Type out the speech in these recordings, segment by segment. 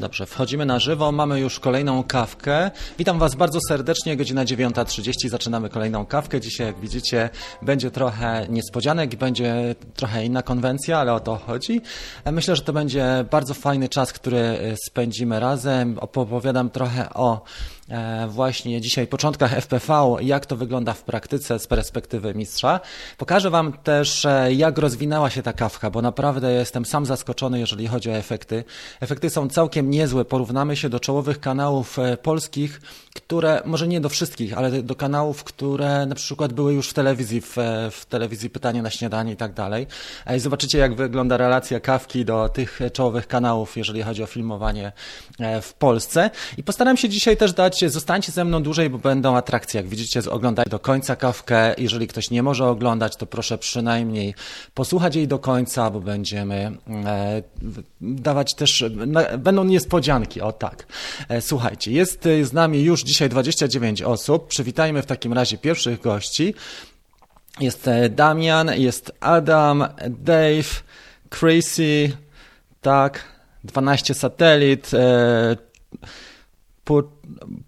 Dobrze, wchodzimy na żywo, mamy już kolejną kawkę. Witam Was bardzo serdecznie, godzina 9.30, zaczynamy kolejną kawkę. Dzisiaj, jak widzicie, będzie trochę niespodzianek, będzie trochę inna konwencja, ale o to chodzi. Myślę, że to będzie bardzo fajny czas, który spędzimy razem. Opowiadam trochę o E, właśnie dzisiaj początkach FPV, jak to wygląda w praktyce z perspektywy mistrza. Pokażę Wam też, e, jak rozwinęła się ta kawka, bo naprawdę jestem sam zaskoczony, jeżeli chodzi o efekty. Efekty są całkiem niezłe. Porównamy się do czołowych kanałów e, polskich, które, może nie do wszystkich, ale do kanałów, które na przykład były już w telewizji, w, w telewizji Pytanie na śniadanie i tak dalej. I zobaczycie, jak wygląda relacja kawki do tych czołowych kanałów, jeżeli chodzi o filmowanie w Polsce. I postaram się dzisiaj też dać zostańcie ze mną dłużej, bo będą atrakcje. Jak widzicie, oglądać do końca kawkę. Jeżeli ktoś nie może oglądać, to proszę przynajmniej posłuchać jej do końca, bo będziemy e, dawać też, będą niespodzianki, o tak. E, słuchajcie, jest z nami już dzisiaj 29 osób. Przywitajmy w takim razie pierwszych gości. Jest e, Damian, jest Adam, Dave, Chrissy, tak, 12 satelit,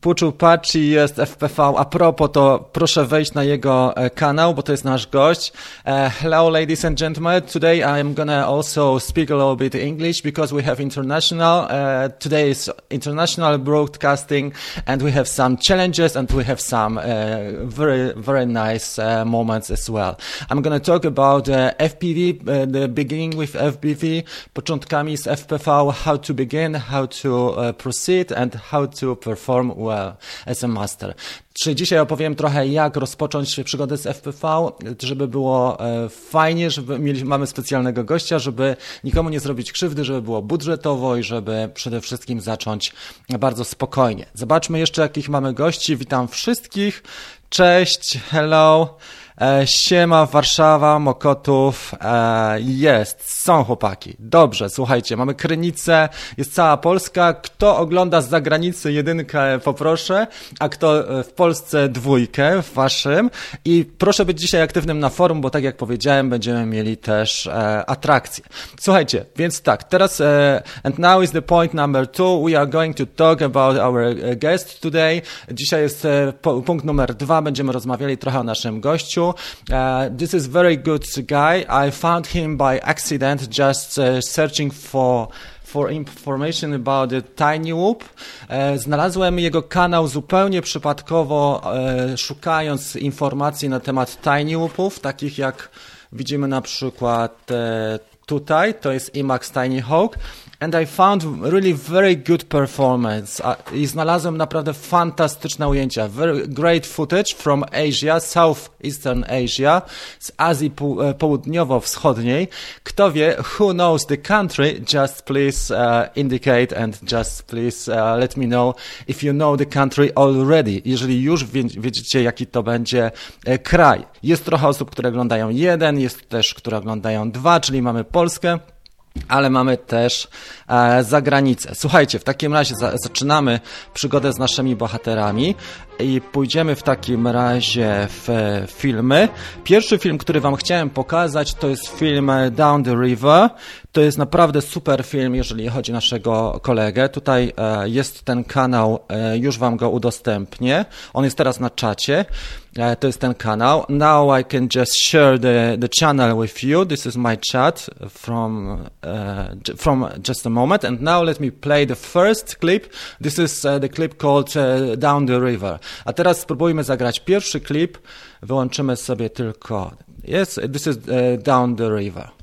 Puczu Paci jest FPV. A propos, to proszę wejść na jego e, kanał, bo to jest nasz gość. Uh, hello, ladies and gentlemen. Today I am gonna also speak a little bit English because we have international. Uh, today is international broadcasting, and we have some challenges and we have some uh, very very nice moments as well. I'm gonna talk about FPV, the beginning with FPV, początkami z FPV, how to begin, how to proceed, and how to perform perform well as a master. Czy dzisiaj opowiem trochę, jak rozpocząć przygodę z FPV, żeby było e, fajnie, żeby mieli, mamy specjalnego gościa, żeby nikomu nie zrobić krzywdy, żeby było budżetowo i żeby przede wszystkim zacząć bardzo spokojnie. Zobaczmy jeszcze, jakich mamy gości. Witam wszystkich. Cześć, hello. E, siema, Warszawa, Mokotów. E, jest, są chłopaki. Dobrze, słuchajcie, mamy Krynicę, jest cała Polska. Kto ogląda z zagranicy jedynkę, poproszę, a kto e, w Polsce dwójkę w waszym. I proszę być dzisiaj aktywnym na forum, bo tak jak powiedziałem, będziemy mieli też atrakcje. Słuchajcie, więc tak, teraz and now is the point number two. We are going to talk about our guest today. Dzisiaj jest punkt numer dwa. Będziemy rozmawiali trochę o naszym gościu. Uh, this is very good guy. I found him by accident just uh, searching for for information about the Tiny Whoop. E, znalazłem jego kanał zupełnie przypadkowo, e, szukając informacji na temat Tiny Whoopów, takich jak widzimy na przykład e, tutaj, to jest IMAX Tiny Hawk and I found really very good performance. I znalazłem naprawdę fantastyczne ujęcia. Very great footage from Asia, Southeastern Asia, z Azji e, Południowo-Wschodniej. Kto wie, who knows the country, just please uh, indicate and just please uh, let me know if you know the country already. Jeżeli już wiedzicie, jaki to będzie kraj. Jest trochę osób, które oglądają jeden, jest też, które oglądają dwa, czyli mamy Polskę ale mamy też e, zagranicę. Słuchajcie, w takim razie za, zaczynamy przygodę z naszymi bohaterami i pójdziemy w takim razie w filmy. Pierwszy film, który Wam chciałem pokazać, to jest film Down the River. To jest naprawdę super film, jeżeli chodzi o naszego kolegę. Tutaj e, jest ten kanał, e, już Wam go udostępnię. On jest teraz na czacie. E, to jest ten kanał. Now I can just share the, the channel with you. This is my chat from, uh, from just a moment. And now let me play the first clip. This is uh, the clip called uh, Down the River. A teraz spróbujmy zagrać pierwszy klip. Wyłączymy sobie tylko. Yes, this is Down the River.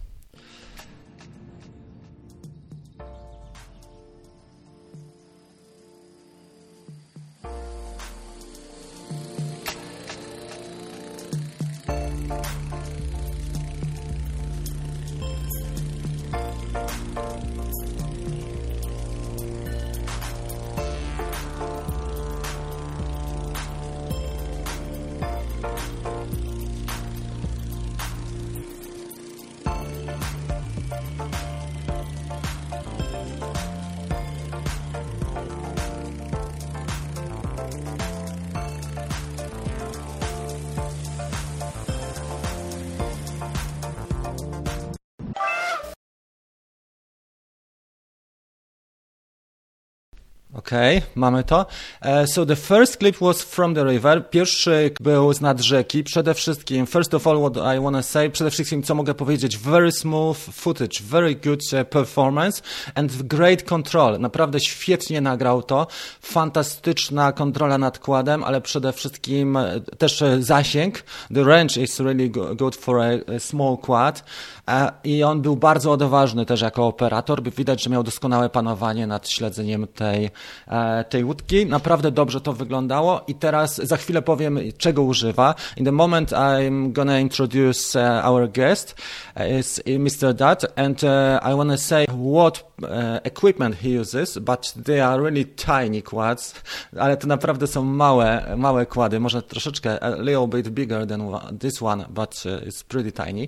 Okay, mamy to. Uh, so the first clip was from the river. Pierwszy był z nad rzeki. Przede wszystkim, first of all, what I want to say, przede wszystkim, co mogę powiedzieć, very smooth footage, very good uh, performance and great control. Naprawdę świetnie nagrał to. Fantastyczna kontrola nad kładem, ale przede wszystkim e, też e, zasięg. The range is really good for a, small quad. Uh, I on był bardzo odważny też jako operator. Widać, że miał doskonałe panowanie nad śledzeniem tej E, tej łódki. Naprawdę dobrze to wyglądało i teraz za chwilę powiem, czego używa. In the moment I'm gonna introduce uh, our guest, uh, is Mr. Dat, and I wanna say what equipment he uses, but they are really tiny quads, ale to naprawdę są małe, małe kłady, może troszeczkę, a little bit bigger than this one, but it's pretty tiny.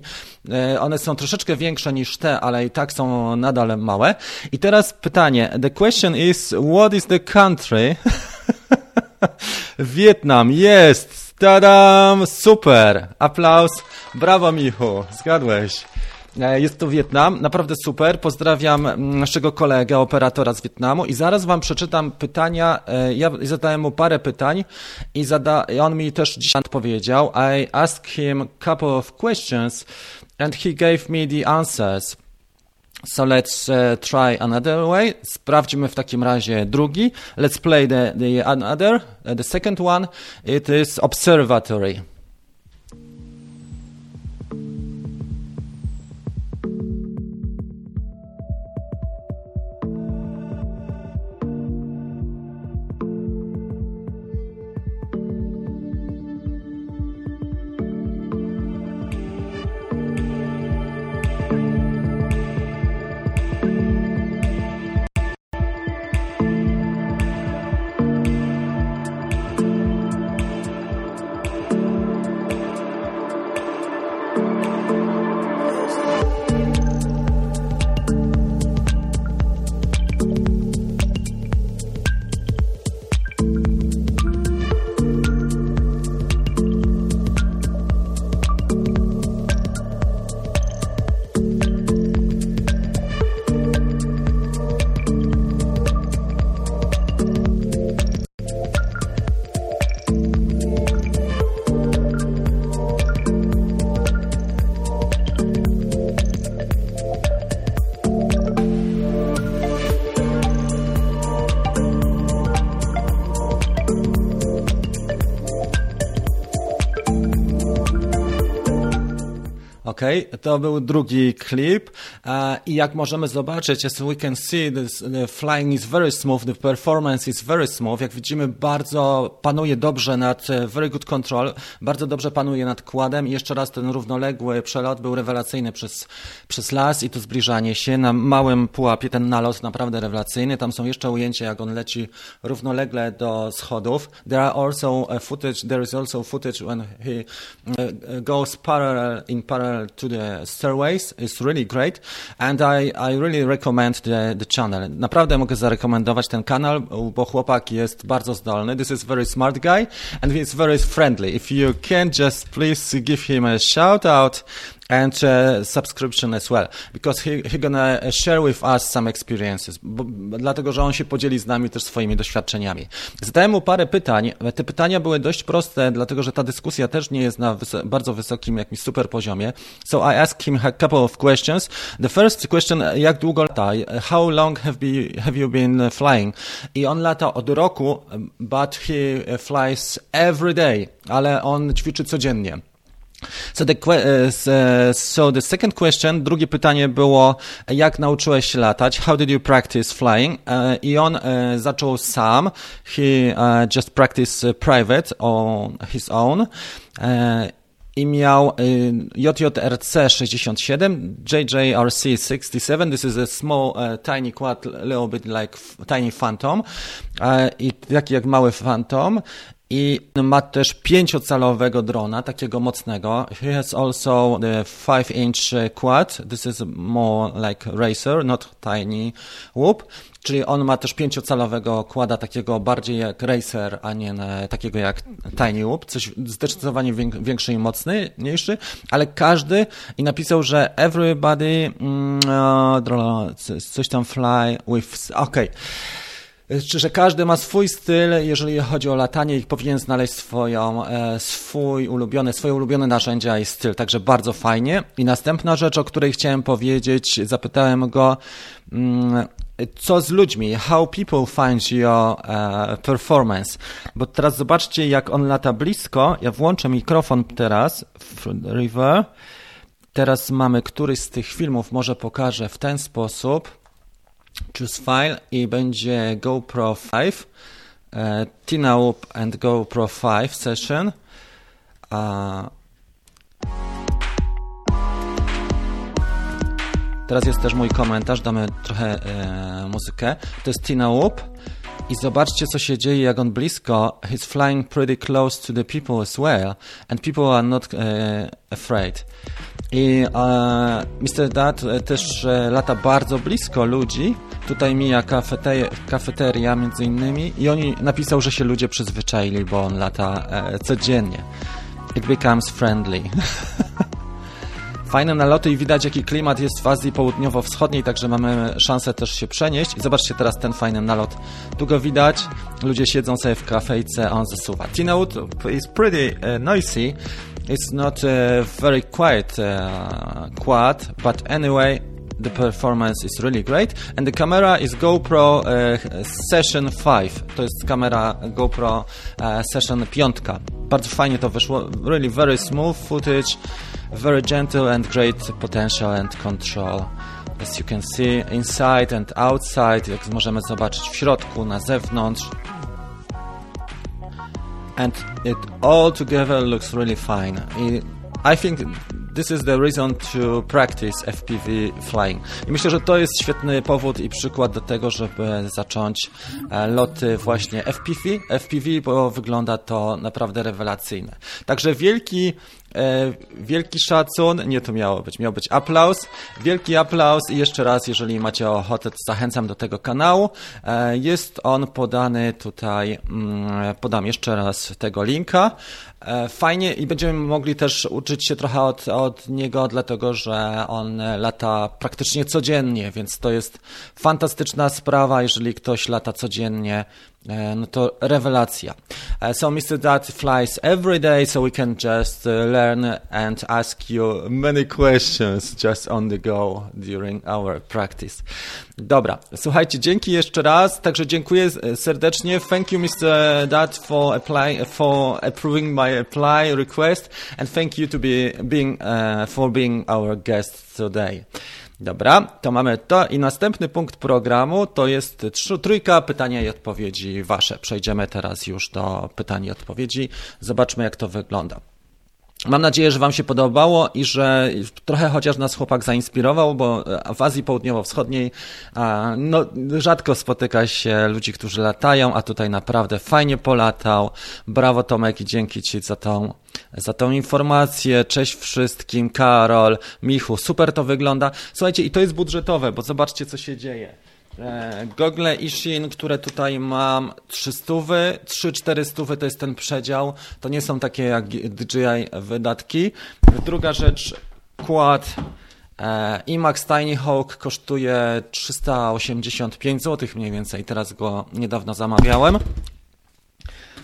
One są troszeczkę większe niż te, ale i tak są nadal małe. I teraz pytanie, the question is, what is the country? Wietnam, jest! Tadam! Super! Aplauz! Brawo, Michu! Zgadłeś. E, jest to Wietnam, naprawdę super. Pozdrawiam mm, naszego kolegę, operatora z Wietnamu i zaraz wam przeczytam pytania. E, ja zadałem mu parę pytań i zada, on mi też dzisiaj odpowiedział. I asked him a couple of questions and he gave me the answers. So let's uh, try another way. Sprawdźmy w takim razie drugi. Let's play the, the another. Uh, the second one, it is observatory. To był drugi klip i jak możemy zobaczyć, as we can see, the flying is very smooth, the performance is very smooth. Jak widzimy, bardzo panuje dobrze nad, e, very good control, bardzo dobrze panuje nad kładem i jeszcze raz ten równoległy przelot był rewelacyjny przez, przez las i to zbliżanie się na małym pułapie, ten nalot naprawdę rewelacyjny. Tam są jeszcze ujęcia, jak on leci równolegle do schodów. There are also footage, there is also footage when he e, goes parallel, in parallel to the stairways. It's really great and I, I really recommend the, the channel. Naprawdę mogę zarekomendować ten kanał, bo chłopak jest bardzo zdolny. This is very smart guy and he's very friendly. If you can just please give him a shout out and uh, subscription as well, because he, he gonna share with us some experiences, bo, dlatego, że on się podzieli z nami też swoimi doświadczeniami. Zadałem mu parę pytań, te pytania były dość proste, dlatego, że ta dyskusja też nie jest na wys bardzo wysokim jakimś super poziomie. So I asked him a couple of questions. The first question, jak długo lata? How long have, be, have you been flying? I on lata od roku, but he flies every day, ale on ćwiczy codziennie. So the, uh, so the second question, drugie pytanie było, jak nauczyłeś się latać? How did you practice flying? Uh, I on zaczął sam. He just practiced private on his own. I miał JJRC 67, JJRC 67. This is a small, tiny quad, little bit like tiny phantom. I taki jak mały phantom i ma też pięciocalowego drona, takiego mocnego. He has also the 5-inch quad. This is more like racer, not tiny whoop. Czyli on ma też pięciocalowego kłada, takiego bardziej jak racer, a nie takiego jak Tiny Whoop, coś zdecydowanie większy i mocniejszy, ale każdy i napisał, że everybody mm, coś tam fly with, okej. Okay. Że każdy ma swój styl, jeżeli chodzi o latanie i powinien znaleźć swoją, e, swój ulubiony, swoje ulubione narzędzia i styl, także bardzo fajnie. I następna rzecz, o której chciałem powiedzieć, zapytałem go, mm, co z ludźmi, how people find your uh, performance. Bo teraz zobaczcie, jak on lata blisko. Ja włączę mikrofon teraz w River. Teraz mamy któryś z tych filmów, może pokażę w ten sposób. Choose file i będzie GoPro 5, uh, Tina Whoop and GoPro 5 session. Uh, Teraz jest też mój komentarz, damy trochę e, muzykę. To jest Tina Whoop. I zobaczcie, co się dzieje, jak on blisko. He's flying pretty close to the people as well. And people are not e, afraid. I e, Mr. Dad e, też e, lata bardzo blisko ludzi. Tutaj mija kafeteria, kafeteria między innymi. I oni napisał, że się ludzie przyzwyczaili, bo on lata e, codziennie. It becomes friendly. fajne naloty i widać jaki klimat jest w Azji Południowo-Wschodniej, także mamy szansę też się przenieść. I zobaczcie teraz ten fajny nalot. Tu go widać, ludzie siedzą sobie w kafejce, on zasuwa. Tinawood is pretty uh, noisy. It's not uh, very quiet uh, quad, but anyway, the performance is really great. And the camera is GoPro uh, Session 5 to jest kamera GoPro uh, Session 5 bardzo fajnie to wyszło. Really very smooth footage. Very gentle and great potential and control. As you can see, inside and outside, jak możemy zobaczyć w środku, na zewnątrz. And it all together looks really fine. I think this is the reason to practice FPV flying. I myślę, że to jest świetny powód i przykład do tego, żeby zacząć e, loty właśnie FPV, FPV, bo wygląda to naprawdę rewelacyjne. Także wielki E, wielki szacun, nie to miało być, miał być aplauz, wielki aplauz i jeszcze raz, jeżeli macie ochotę, zachęcam do tego kanału. E, jest on podany tutaj, mm, podam jeszcze raz tego linka. E, fajnie i będziemy mogli też uczyć się trochę od, od niego, dlatego że on lata praktycznie codziennie, więc to jest fantastyczna sprawa, jeżeli ktoś lata codziennie no to rewelacja. E, so Mr. Dad flies every day, so we can just uh, learn and ask you many questions just on the go during our practice. Dobra, słuchajcie, dzięki jeszcze raz, także dziękuję serdecznie. Thank you Mr. Dad for apply, for approving my apply request and thank you to be being uh, for being our guest today. Dobra, to mamy to i następny punkt programu to jest trójka pytania i odpowiedzi wasze. Przejdziemy teraz już do pytań i odpowiedzi. Zobaczmy jak to wygląda. Mam nadzieję, że Wam się podobało i że trochę chociaż nas chłopak zainspirował, bo w Azji Południowo-Wschodniej no, rzadko spotyka się ludzi, którzy latają, a tutaj naprawdę fajnie polatał. Brawo Tomek i dzięki Ci za tą, za tą informację. Cześć wszystkim, Karol, Michu, super to wygląda. Słuchajcie, i to jest budżetowe, bo zobaczcie, co się dzieje. E, Google Ishin, które tutaj mam 300, 3-400 to jest ten przedział. To nie są takie jak DJI wydatki. Druga rzecz, kład e, IMAX Tiny Hawk kosztuje 385 zł mniej więcej. Teraz go niedawno zamawiałem.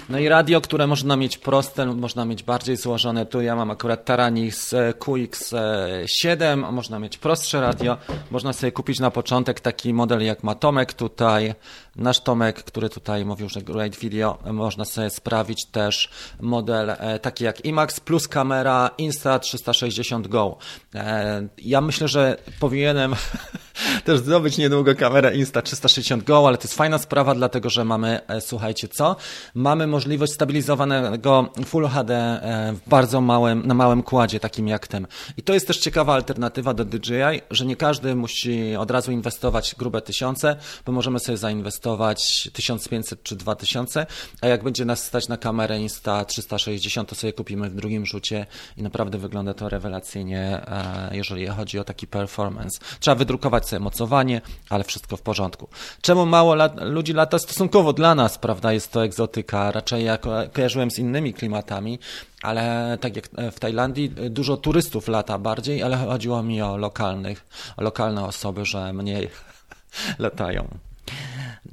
No i radio, które można mieć proste, można mieć bardziej złożone. Tu ja mam akurat Taranis QX7, można mieć prostsze radio. Można sobie kupić na początek taki model jak ma Tomek tutaj. Nasz Tomek, który tutaj mówił, że Great Video, można sobie sprawić też model e, taki jak IMAX plus kamera Insta360 Go. E, ja myślę, że powinienem też zdobyć niedługo kamerę Insta360 Go, ale to jest fajna sprawa, dlatego że mamy, e, słuchajcie co, mamy możliwość stabilizowanego Full HD w bardzo małym, na małym kładzie, takim jak ten. I to jest też ciekawa alternatywa do DJI, że nie każdy musi od razu inwestować grube tysiące, bo możemy sobie zainwestować kosztować 1500 czy 2000, a jak będzie nas stać na kamerę Insta 360, to sobie kupimy w drugim rzucie i naprawdę wygląda to rewelacyjnie, e, jeżeli chodzi o taki performance. Trzeba wydrukować sobie mocowanie, ale wszystko w porządku. Czemu mało lat, ludzi lata? Stosunkowo dla nas, prawda, jest to egzotyka. Raczej ja ko kojarzyłem z innymi klimatami, ale tak jak w Tajlandii, dużo turystów lata bardziej, ale chodziło mi o lokalnych, o lokalne osoby, że mniej latają.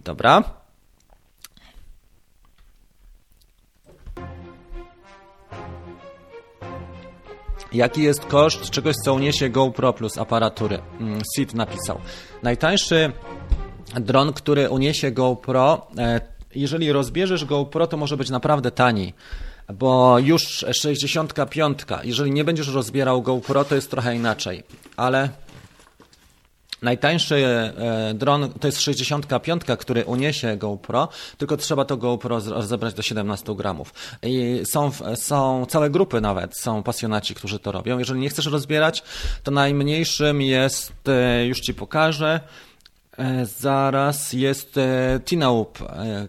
Dobra. Jaki jest koszt czegoś, co uniesie GoPro Plus aparatury? Mm, Sid napisał. Najtańszy dron, który uniesie GoPro, e, jeżeli rozbierzesz GoPro, to może być naprawdę tani bo już 65, jeżeli nie będziesz rozbierał GoPro, to jest trochę inaczej, ale Najtańszy e, dron to jest 65, który uniesie GoPro, tylko trzeba to GoPro rozebrać do 17 gramów. I są, są całe grupy nawet, są pasjonaci, którzy to robią. Jeżeli nie chcesz rozbierać, to najmniejszym jest, e, już Ci pokażę, e, Zaraz jest Tinaup,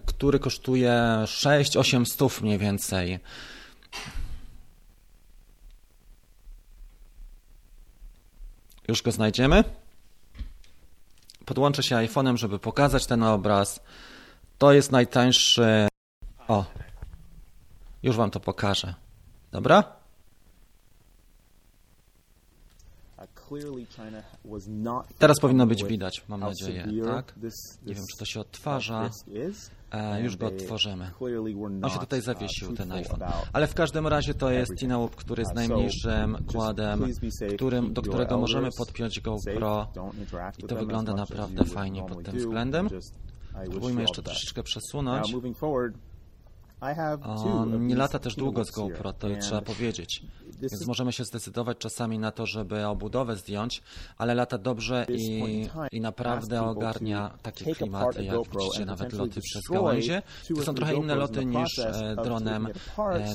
który kosztuje 6-8 stów mniej więcej. Już go znajdziemy podłączę się iPhone'em, żeby pokazać ten obraz. To jest najtańszy. O, już Wam to pokażę. Dobra? Teraz powinno być widać, mam nadzieję, tak? Nie wiem, czy to się odtwarza. E, już go otworzymy. On się tutaj zawiesił, ten iPhone. Ale w każdym razie to jest Tinaup, który jest najmniejszym kładem, którym, do którego możemy podpiąć GoPro i to wygląda naprawdę fajnie pod tym względem. Spróbujmy jeszcze troszeczkę przesunąć. On nie lata też długo z GoPro, to trzeba powiedzieć. Więc możemy się zdecydować czasami na to, żeby obudowę zdjąć, ale lata dobrze i, i naprawdę ogarnia takie klimaty, jak widzicie, nawet loty przez gałęzie. To są trochę inne loty niż e, dronem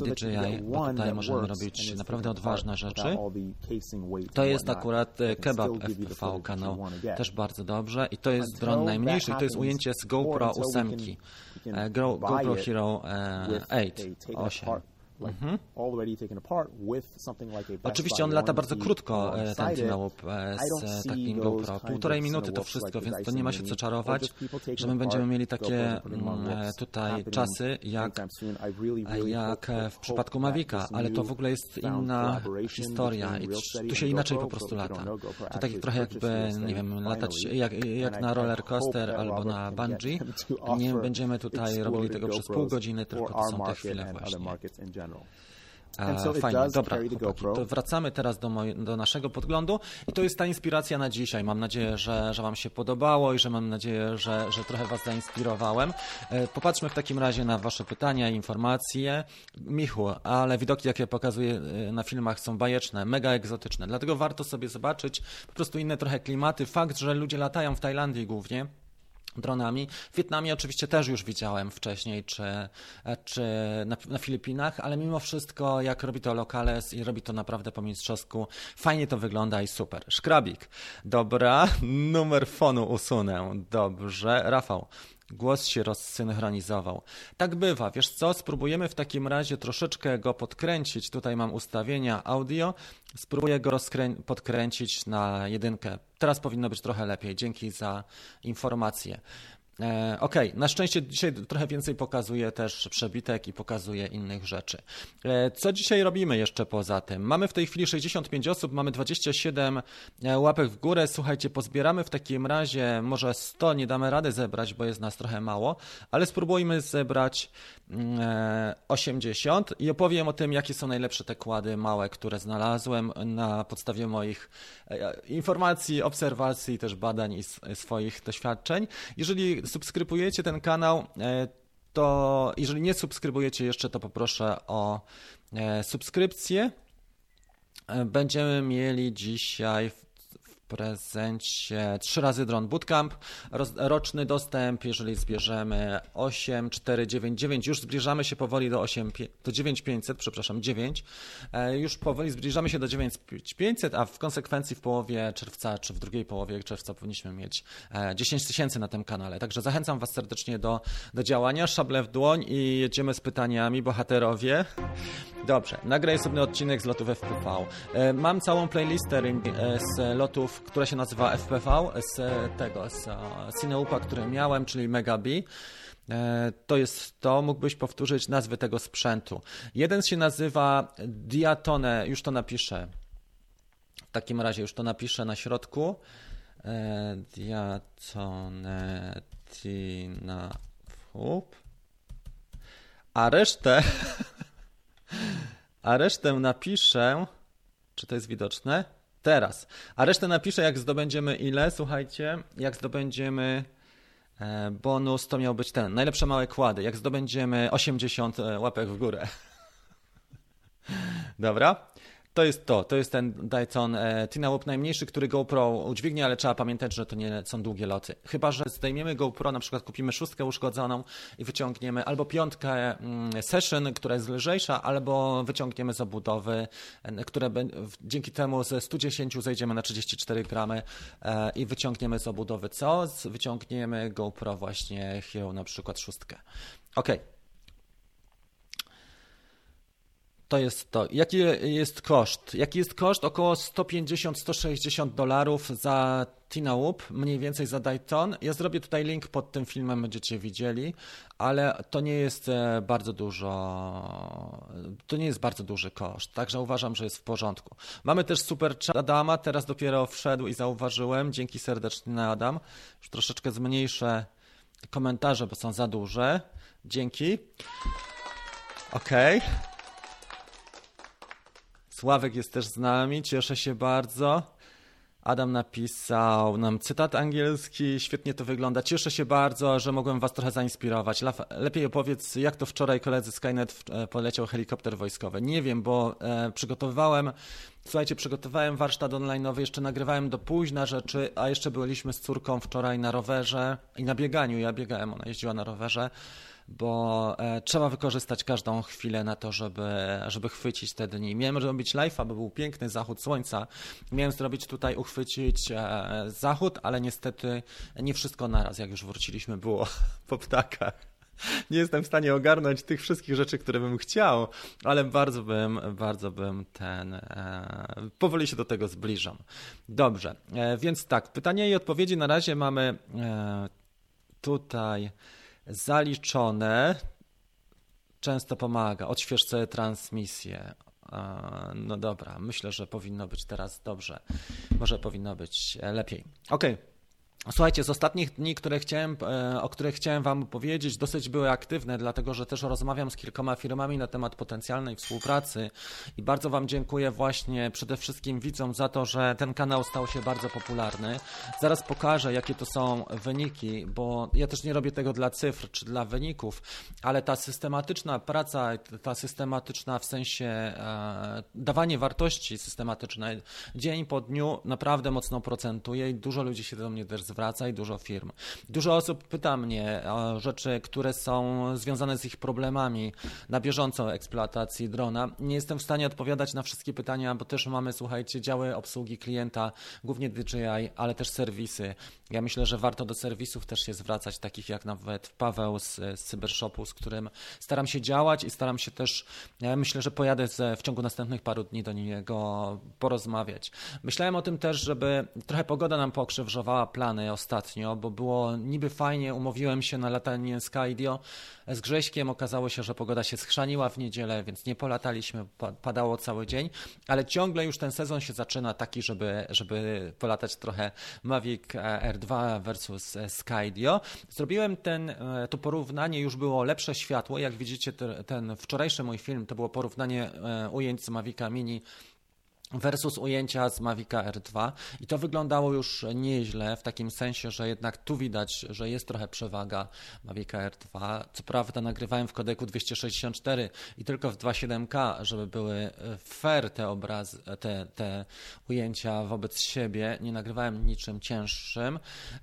DJI, bo tutaj możemy robić naprawdę odważne rzeczy. To jest akurat e, Kebab FPV kanał, też bardzo dobrze i to jest dron najmniejszy, to jest ujęcie z GoPro 8. Uh, GoPro Hero uh, 8. 8. Mhm. Oczywiście on lata bardzo krótko, e, ten e, z takim GoPro. Półtorej minuty to wszystko, więc to nie ma się co czarować, że my będziemy mieli takie mm, e, tutaj czasy jak, jak w przypadku Mavica, ale to w ogóle jest inna historia i tu się inaczej po prostu lata. To tak trochę jakby, nie wiem, latać jak, jak na roller coaster albo na bungee. Nie będziemy tutaj robili tego przez pół godziny, tylko to są te chwile właśnie. A, fajnie, dobra, chłopaki, to wracamy teraz do, moj, do, naszego podglądu i to jest ta inspiracja na dzisiaj. Mam nadzieję, że, że Wam się podobało i że mam nadzieję, że, że trochę Was zainspirowałem. E, popatrzmy w takim razie na Wasze pytania i informacje. Michu, ale widoki, jakie pokazuję e, na filmach są bajeczne, mega egzotyczne, dlatego warto sobie zobaczyć po prostu inne trochę klimaty. Fakt, że ludzie latają w Tajlandii głównie, dronami. W Wietnamie oczywiście też już widziałem wcześniej, czy, czy na, na, Filipinach, ale mimo wszystko, jak robi to Lokales i robi to naprawdę po mistrzowsku, fajnie to wygląda i super. Szkrabik. Dobra, numer fonu usunę. Dobrze. Rafał, Głos się rozsynchronizował. Tak bywa, wiesz co? Spróbujemy w takim razie troszeczkę go podkręcić. Tutaj mam ustawienia audio. Spróbuję go podkręcić na jedynkę. Teraz powinno być trochę lepiej. Dzięki za informację. E, ok, na szczęście dzisiaj trochę więcej pokazuje też przebitek i pokazuje innych rzeczy. E, co dzisiaj robimy jeszcze poza tym? Mamy w tej chwili 65 osób, mamy 27 e, łapek w górę. Słuchajcie, pozbieramy w takim razie, może 100 nie damy rady zebrać, bo jest nas trochę mało, ale spróbujmy zebrać 80 i opowiem o tym, jakie są najlepsze te kłady małe, które znalazłem na podstawie moich informacji, obserwacji, też badań i swoich doświadczeń. Jeżeli subskrybujecie ten kanał, e, to jeżeli nie subskrybujecie jeszcze, to poproszę o e, subskrypcję. E, będziemy mieli dzisiaj prezencie 3 razy Drone Bootcamp, roczny dostęp, jeżeli zbierzemy 8, 4, 9, 9, już zbliżamy się powoli do 8, do 9500, przepraszam, 9, e, już powoli zbliżamy się do 9500, a w konsekwencji w połowie czerwca, czy w drugiej połowie czerwca powinniśmy mieć 10 e, tysięcy na tym kanale. Także zachęcam Was serdecznie do, do działania, szable w dłoń i jedziemy z pytaniami, bohaterowie. Dobrze, nagraj sobie odcinek z lotów FPV. E, mam całą playlistę z lotów która się nazywa FPV, z tego, z Cineupa, który miałem, czyli Megabi. E, to jest to, mógłbyś powtórzyć nazwę tego sprzętu. Jeden się nazywa Diatone, już to napiszę. W takim razie już to napiszę na środku. E, Diatone Tina Fup. A resztę a resztę napiszę Czy to jest widoczne? Teraz. A resztę napiszę, jak zdobędziemy ile. Słuchajcie, jak zdobędziemy e, bonus, to miał być ten. Najlepsze małe kłady. Jak zdobędziemy 80 e, łapek w górę. Dobra. To jest to, to jest ten Dayton e, Tina Łup najmniejszy, który GoPro udźwignie, ale trzeba pamiętać, że to nie są długie loty. Chyba, że zdejmiemy GoPro, na przykład kupimy szóstkę uszkodzoną i wyciągniemy albo piątkę mm, Session, która jest lżejsza, albo wyciągniemy z obudowy, które dzięki temu ze 110 zejdziemy na 34 gramy e, i wyciągniemy z obudowy co? Wyciągniemy GoPro właśnie Hero na przykład szóstkę. Okej. Okay. To jest to. Jaki jest koszt? Jaki jest koszt? Około 150-160 dolarów za Tina Whoop, mniej więcej za Dayton. Ja zrobię tutaj link pod tym filmem, będziecie widzieli, ale to nie jest e, bardzo dużo, to nie jest bardzo duży koszt, także uważam, że jest w porządku. Mamy też super chat Adama, teraz dopiero wszedł i zauważyłem, dzięki serdecznie Adam. Już troszeczkę zmniejszę komentarze, bo są za duże. Dzięki. Okej. Okay. Sławek jest też z nami, cieszę się bardzo. Adam napisał nam cytat angielski, świetnie to wygląda. Cieszę się bardzo, że mogłem Was trochę zainspirować. Lepiej opowiedz, jak to wczoraj koledzy Skynet e, poleciał helikopter wojskowy. Nie wiem, bo e, przygotowywałem, słuchajcie, przygotowałem warsztat online'owy, jeszcze nagrywałem do późna rzeczy, a jeszcze byliśmy z córką wczoraj na rowerze i na bieganiu. Ja biegałem, ona jeździła na rowerze bo e, trzeba wykorzystać każdą chwilę na to, żeby, żeby chwycić te dni. Miałem zrobić live'a, bo był piękny zachód słońca. Miałem zrobić tutaj, uchwycić e, zachód, ale niestety nie wszystko naraz, jak już wróciliśmy, było po ptakach. Nie jestem w stanie ogarnąć tych wszystkich rzeczy, które bym chciał, ale bardzo bym, bardzo bym ten, e, powoli się do tego zbliżam. Dobrze, e, więc tak, pytania i odpowiedzi na razie mamy e, tutaj zaliczone często pomaga. Odśwież sobie transmisję. No dobra, myślę, że powinno być teraz dobrze. Może powinno być lepiej. Okej. Okay. Słuchajcie, z ostatnich dni, które chciałem, e, o których chciałem Wam powiedzieć, dosyć były aktywne, dlatego że też rozmawiam z kilkoma firmami na temat potencjalnej współpracy i bardzo Wam dziękuję właśnie przede wszystkim widzom za to, że ten kanał stał się bardzo popularny. Zaraz pokażę, jakie to są wyniki, bo ja też nie robię tego dla cyfr czy dla wyników, ale ta systematyczna praca, ta systematyczna w sensie e, dawanie wartości systematycznej dzień po dniu naprawdę mocno procentuje i dużo ludzi się do mnie też zwraca i dużo firm. Dużo osób pyta mnie o rzeczy, które są związane z ich problemami na bieżąco eksploatacji drona. Nie jestem w stanie odpowiadać na wszystkie pytania, bo też mamy, słuchajcie, działy obsługi klienta, głównie DJI, ale też serwisy. Ja myślę, że warto do serwisów też się zwracać, takich jak nawet Paweł z, z Cybershopu, z którym staram się działać i staram się też, ja myślę, że pojadę z, w ciągu następnych paru dni do niego porozmawiać. Myślałem o tym też, żeby trochę pogoda nam pokrzywżowała plany, ostatnio, bo było niby fajnie, umówiłem się na latanie Skydio z Grześkiem, okazało się, że pogoda się schrzaniła w niedzielę, więc nie polataliśmy, padało cały dzień, ale ciągle już ten sezon się zaczyna taki, żeby, żeby polatać trochę Mavic R2 versus Skydio. Zrobiłem ten, e, to porównanie, już było lepsze światło, jak widzicie ten wczorajszy mój film, to było porównanie e, ujęć z Mavica Mini versus ujęcia z Mavica R2 i to wyglądało już nieźle w takim sensie, że jednak tu widać, że jest trochę przewaga Mavica R2. Co prawda nagrywałem w kodeku 264 i tylko w 2.7K, żeby były fair te obrazy, te, te ujęcia wobec siebie. Nie nagrywałem niczym cięższym,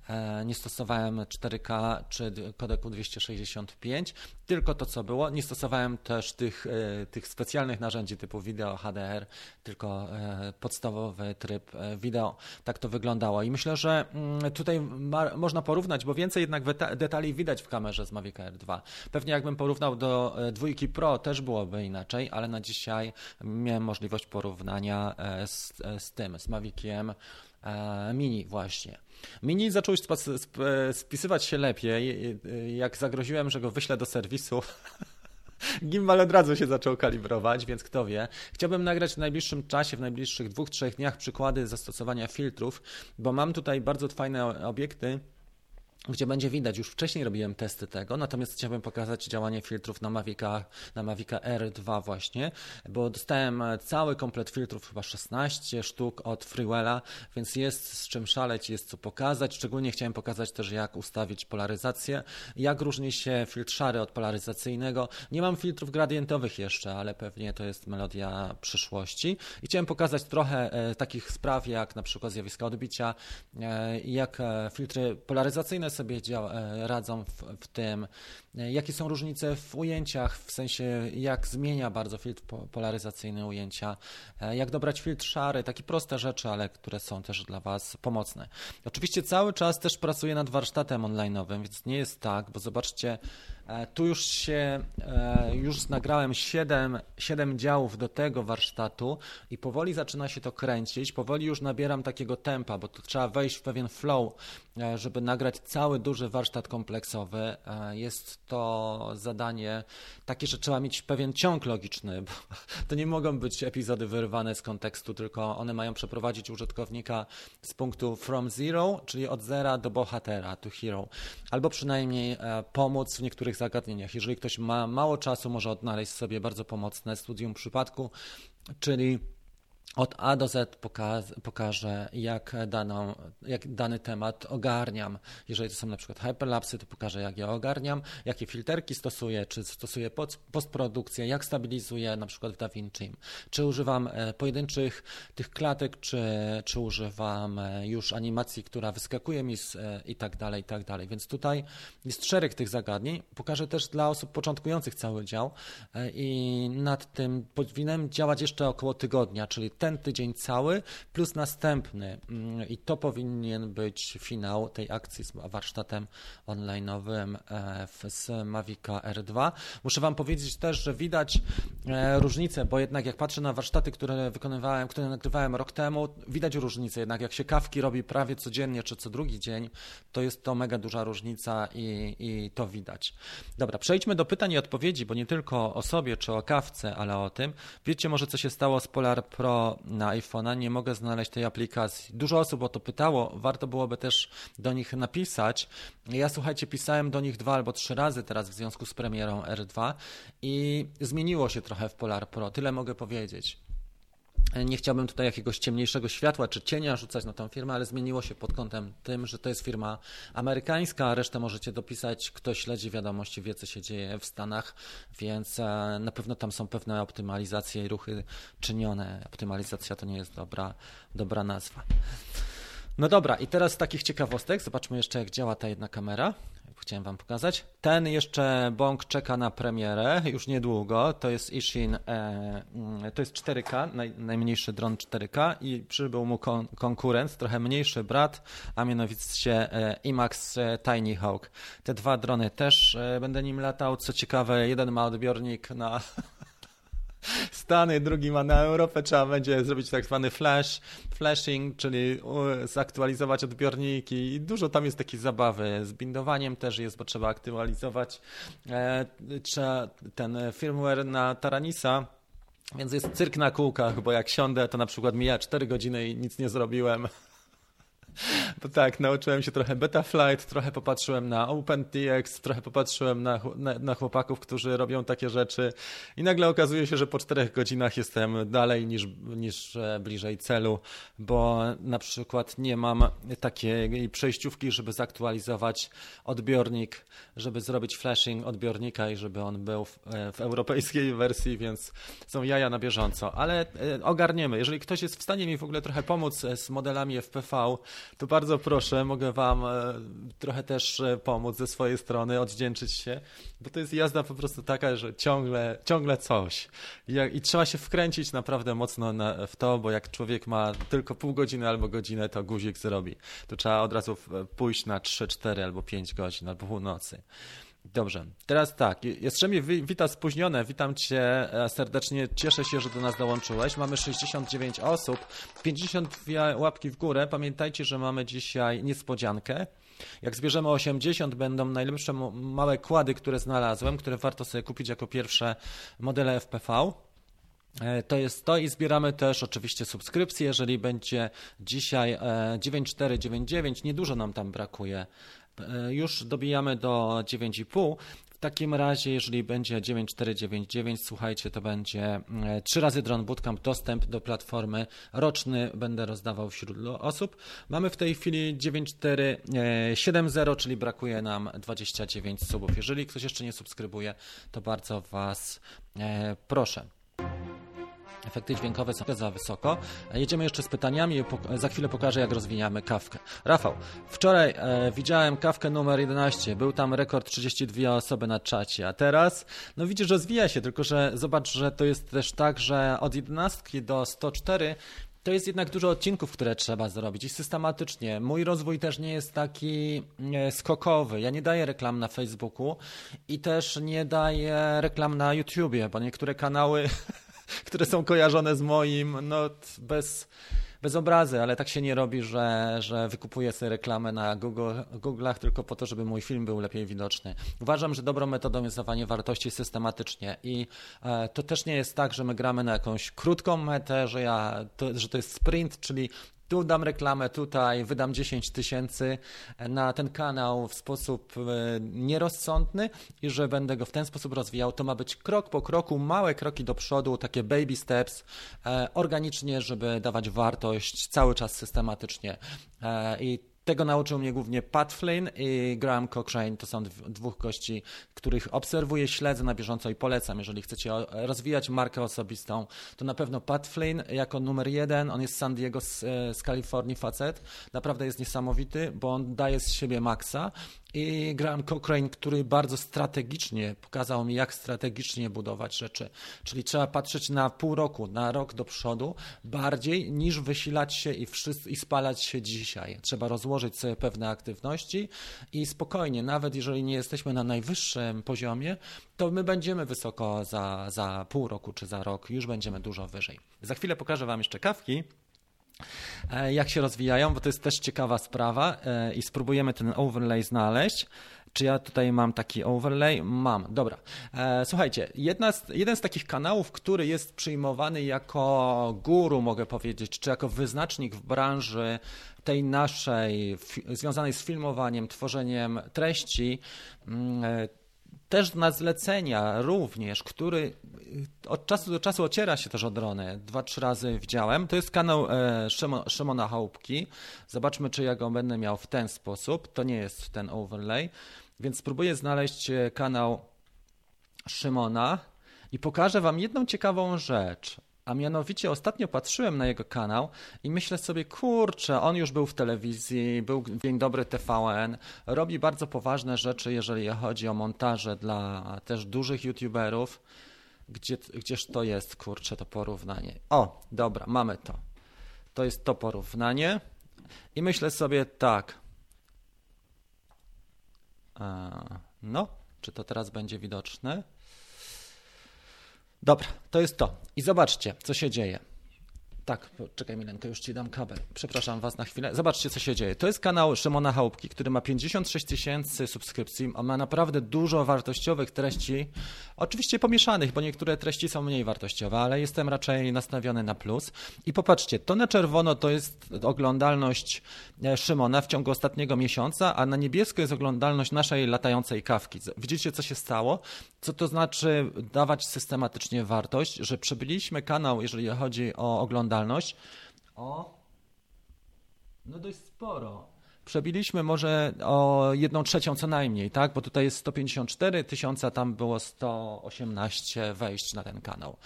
e, nie stosowałem 4K czy kodeku 265, tylko to co było. Nie stosowałem też tych, e, tych specjalnych narzędzi typu wideo HDR, tylko E, podstawowy tryb e, wideo. Tak to wyglądało. I myślę, że mm, tutaj ma, można porównać, bo więcej jednak detali widać w kamerze z Mavic Air 2. Pewnie jakbym porównał do dwójki Pro, też byłoby inaczej, ale na dzisiaj miałem możliwość porównania z, z tym, z Maviciem Mini właśnie. Mini zaczął spisywać się lepiej, jak zagroziłem, że go wyślę do serwisu. Gimbal od razu się zaczął kalibrować, więc kto wie. Chciałbym nagrać w najbliższym czasie, w najbliższych dwóch, trzech dniach przykłady zastosowania filtrów, bo mam tutaj bardzo fajne obiekty gdzie będzie widać, już wcześniej robiłem testy tego, natomiast chciałbym pokazać działanie filtrów na Mavica, na Mavica R2 właśnie, bo dostałem cały komplet filtrów, chyba 16 sztuk od Freewella, więc jest z czym szaleć, jest co pokazać, szczególnie chciałem pokazać też jak ustawić polaryzację, jak różni się filtr szary od polaryzacyjnego. Nie mam filtrów gradientowych jeszcze, ale pewnie to jest melodia przyszłości i chciałem pokazać trochę e, takich spraw jak na przykład zjawiska odbicia, e, jak e, filtry polaryzacyjne sobie e, radzą w, w tym, e, jakie są różnice w ujęciach, w sensie jak zmienia bardzo filtr polaryzacyjny ujęcia, e, jak dobrać filtr szary, takie proste rzeczy, ale które są też dla Was pomocne. Oczywiście cały czas też pracuję nad warsztatem online'owym, więc nie jest tak, bo zobaczcie, tu już się, już nagrałem 7, 7 działów do tego warsztatu i powoli zaczyna się to kręcić, powoli już nabieram takiego tempa, bo to trzeba wejść w pewien flow, żeby nagrać cały duży warsztat kompleksowy. E, jest to zadanie takie, że trzeba mieć pewien ciąg logiczny, bo to nie mogą być epizody wyrwane z kontekstu, tylko one mają przeprowadzić użytkownika z punktu from zero, czyli od zera do bohatera, to hero, albo przynajmniej e, pomóc w niektórych zagadnieniach. Jeżeli ktoś ma mało czasu, może odnaleźć sobie bardzo pomocne studium przypadku, czyli od A do Z pokażę, jak, daną, jak dany temat ogarniam. Jeżeli to są na przykład hyperlapsy, to pokażę, jak je ogarniam, jakie filterki stosuję, czy stosuję postprodukcję, jak stabilizuję na przykład w DaVinci, czy używam e, pojedynczych tych klatek, czy, czy używam e, już animacji, która wyskakuje mi z, e, i tak dalej, i tak dalej. Więc tutaj jest szereg tych zagadnień. Pokażę też dla osób początkujących cały dział i nad tym powinienem działać jeszcze około tygodnia, czyli ten tydzień cały plus następny mm, i to powinien być finał tej akcji z warsztatem online'owym e, z Mavica R2. Muszę Wam powiedzieć też, że widać e, różnicę, bo jednak jak patrzę na warsztaty, które wykonywałem, które nagrywałem rok temu, widać różnicę. Jednak jak się kawki robi prawie codziennie czy co drugi dzień, to jest to mega duża różnica i, i to widać. Dobra, przejdźmy do pytań i odpowiedzi, bo nie tylko o sobie czy o kawce, ale o tym. Wiecie może, co się stało z Polar Pro na iPhone'a, nie mogę znaleźć tej aplikacji. Dużo osób o to pytało, warto byłoby też do nich napisać. Ja słuchajcie, pisałem do nich dwa albo trzy razy teraz w związku z premierą R2 i zmieniło się trochę w Polar Pro, tyle mogę powiedzieć. Nie chciałbym tutaj jakiegoś ciemniejszego światła czy cienia rzucać na tą firmę, ale zmieniło się pod kątem tym, że to jest firma amerykańska, a resztę możecie dopisać. Kto śledzi wiadomości, wie co się dzieje w Stanach, więc e, na pewno tam są pewne optymalizacje i ruchy czynione. Optymalizacja to nie jest dobra, dobra nazwa. No dobra, i teraz z takich ciekawostek, zobaczmy jeszcze jak działa ta jedna kamera chciałem Wam pokazać. Ten jeszcze bąk czeka na premierę już niedługo. To jest Ishin, e, mm, to jest 4K, naj, najmniejszy dron 4K i przybył mu kon, konkurent, trochę mniejszy brat, a mianowicie e, IMAX e, Tiny Hawk. Te dwa drony też e, będę nim latał. Co ciekawe, jeden ma odbiornik na Stany, drugi ma na Europę, trzeba będzie zrobić tak zwany flash, flashing, czyli zaktualizować odbiorniki i dużo tam jest takiej zabawy. Z bindowaniem też jest, bo trzeba aktualizować e, trzeba ten firmware na Taranisa, więc jest cyrk na kółkach, bo jak siądę, to na przykład mija 4 godziny i nic nie zrobiłem. Bo tak, nauczyłem się trochę Betaflight, trochę popatrzyłem na OpenTX, trochę popatrzyłem na, na, na, chłopaków, którzy robią takie rzeczy i nagle okazuje się, że po czterech godzinach jestem dalej niż, niż e, bliżej celu, bo na przykład nie mam takiej przejściówki, żeby zaktualizować odbiornik, żeby zrobić flashing odbiornika i żeby on był w, e, w europejskiej wersji, więc są jaja na bieżąco, ale e, ogarniemy. Jeżeli ktoś jest w stanie mi w ogóle trochę pomóc z modelami FPV, to bardzo proszę, mogę Wam e, trochę też e, pomóc ze swojej strony, oddzięczyć się, bo to jest jazda po prostu taka, że ciągle, ciągle coś. I, trzeba się wkręcić naprawdę mocno w to, bo jak człowiek ma tylko pół godziny albo godzinę, to guzik zrobi. To trzeba od razu pójść na 3, 4 albo 5 godzin, albo północy. Dobrze, teraz tak, Jastrzębie wita spóźnione, witam Cię e, serdecznie, cieszę się, że do nas dołączyłeś. Mamy 69 osób, 52 łapki w górę. Pamiętajcie, że mamy dzisiaj niespodziankę. Jak zbierzemy 80, będą najlepsze małe kłady, które znalazłem, które warto sobie kupić jako pierwsze modele FPV. E, to jest to i zbieramy też oczywiście subskrypcje, jeżeli będzie dzisiaj 9499, e, niedużo nam tam brakuje już dobijamy do 9,5. W takim razie, jeżeli będzie 9499, słuchajcie, to będzie 3 razy Drone Bootcamp dostęp do platformy roczny będę rozdawał wśród osób. Mamy w tej chwili 9470, czyli brakuje nam 29 subów. Jeżeli ktoś jeszcze nie subskrybuje, to bardzo Was proszę. Efekty dźwiękowe są za wysoko. Jedziemy jeszcze z pytaniami. Za chwilę pokażę, jak rozwijamy kawkę. Rafał, wczoraj e, widziałem kawkę numer 11. Był tam rekord 32 osoby na czacie. A teraz, no widzisz, rozwija się, tylko że zobacz, że to jest też tak, że od 11 do 104 to jest jednak dużo odcinków, które trzeba zrobić i systematycznie. Mój rozwój też nie jest taki e, skokowy. Ja nie daję reklam na Facebooku i też nie daję reklam na YouTubie, bo niektóre kanały które są kojarzone z moim, no bez, bez obrazy, ale tak się nie robi, że, że wykupuję sobie reklamę na Google, Google'ach tylko po to, żeby mój film był lepiej widoczny. Uważam, że dobrą metodą jest dawanie wartości systematycznie i e, to też nie jest tak, że my gramy na jakąś krótką metę, że, ja, to, że to jest sprint, czyli tu dam reklamę, tutaj wydam 10 tysięcy na ten kanał w sposób e, nierozsądny i że będę go w ten sposób rozwijał. To ma być krok po kroku, małe kroki do przodu, takie baby steps, e, organicznie, żeby dawać wartość cały czas systematycznie. E, I tego nauczył mnie głównie Pat Flynn i Graham Cochrane. To są dwóch gości, których obserwuję, śledzę na bieżąco i polecam. Jeżeli chcecie rozwijać markę osobistą, to na pewno Pat Flynn jako numer jeden. On jest z San Diego, z, z Kalifornii facet. Naprawdę jest niesamowity, bo on daje z siebie maksa i Graham Cochrane, który bardzo strategicznie pokazał mi, jak strategicznie budować rzeczy. Czyli trzeba patrzeć na pół roku, na rok do przodu, bardziej niż wysilać się i, wszyscy, i spalać się dzisiaj. Trzeba rozłożyć sobie pewne aktywności i spokojnie, nawet jeżeli nie jesteśmy na najwyższym poziomie, to my będziemy wysoko za, za pół roku czy za rok, już będziemy dużo wyżej. Za chwilę pokażę Wam jeszcze kawki. E, jak się rozwijają, bo to jest też ciekawa sprawa e, i spróbujemy ten overlay znaleźć. Czy ja tutaj mam taki overlay? Mam, dobra. E, słuchajcie, z, jeden z takich kanałów, który jest przyjmowany jako guru, mogę powiedzieć, czy jako wyznacznik w branży tej naszej, związanej z filmowaniem, tworzeniem treści, mm, też na zlecenia również, który od czasu do czasu ociera się też o drony. Dwa, trzy razy widziałem. To jest kanał e, Szymona Chałupki. Zobaczmy, czy ja go będę miał w ten sposób. To nie jest ten overlay. Więc spróbuję znaleźć e, kanał Szymona i pokażę Wam jedną ciekawą rzecz. A mianowicie ostatnio patrzyłem na jego kanał i myślę sobie, kurczę, on już był w telewizji, był Dzień Dobry TVN, robi bardzo poważne rzeczy, jeżeli chodzi o montaże dla też dużych youtuberów. Gdzie, gdzież to jest, kurczę, to porównanie? O, dobra, mamy to. To jest to porównanie. I myślę sobie tak. No, czy to teraz będzie widoczne? Dobra, to jest to. I zobaczcie, co się dzieje. Tak, czekaj Milenko, już Ci dam kabel. Przepraszam Was na chwilę. Zobaczcie, co się dzieje. To jest kanał Szymona Chałupki, który ma 56 tysięcy subskrypcji. On ma naprawdę dużo wartościowych treści. Oczywiście pomieszanych, bo niektóre treści są mniej wartościowe, ale jestem raczej nastawiony na plus. I popatrzcie, to na czerwono to jest oglądalność e, Szymona w ciągu ostatniego miesiąca, a na niebiesko jest oglądalność naszej latającej kawki. Widzicie, co się stało? Co to znaczy dawać systematycznie wartość, że przebyliśmy kanał, jeżeli chodzi o oglądalność, o no dość sporo. Przebiliśmy może o jedną trzecią co najmniej, tak? Bo tutaj jest 154 tysiące, tam było 118 wejść na ten kanał.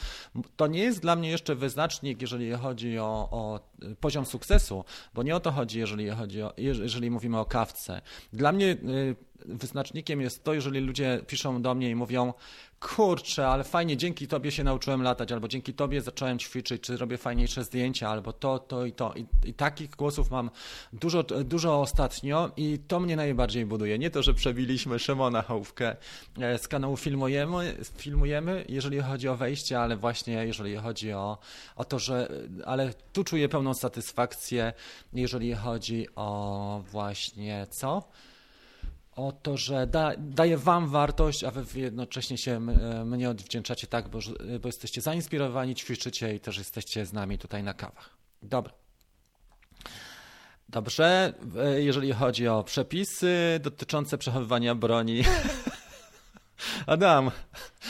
To nie jest dla mnie jeszcze wyznacznik, jeżeli chodzi o, o poziom sukcesu, bo nie o to chodzi, jeżeli chodzi o, jeżeli mówimy o kawce. Dla mnie y, wyznacznikiem jest to, jeżeli ludzie piszą do mnie i mówią, kurczę, ale fajnie, dzięki tobie się nauczyłem latać, albo dzięki tobie zacząłem ćwiczyć, czy robię fajniejsze zdjęcia, albo to, to i to. I, i takich głosów mam dużo, dużo ostatnio i to mnie najbardziej buduje. Nie to, że przebiliśmy Szymona Hołówkę e, z kanału Filmujemy, filmujemy, jeżeli chodzi o wejście, ale właśnie jeżeli chodzi o, o to, że, ale tu czuję pełną satysfakcję, jeżeli chodzi o właśnie co? O to, że da, daje Wam wartość, a Wy jednocześnie się e, mnie odwdzięczacie tak, bo, bo jesteście zainspirowani, ćwiczycie i też jesteście z nami tutaj na kawach. Dobra. Dobrze, e, jeżeli chodzi o przepisy dotyczące przechowywania broni. Adam,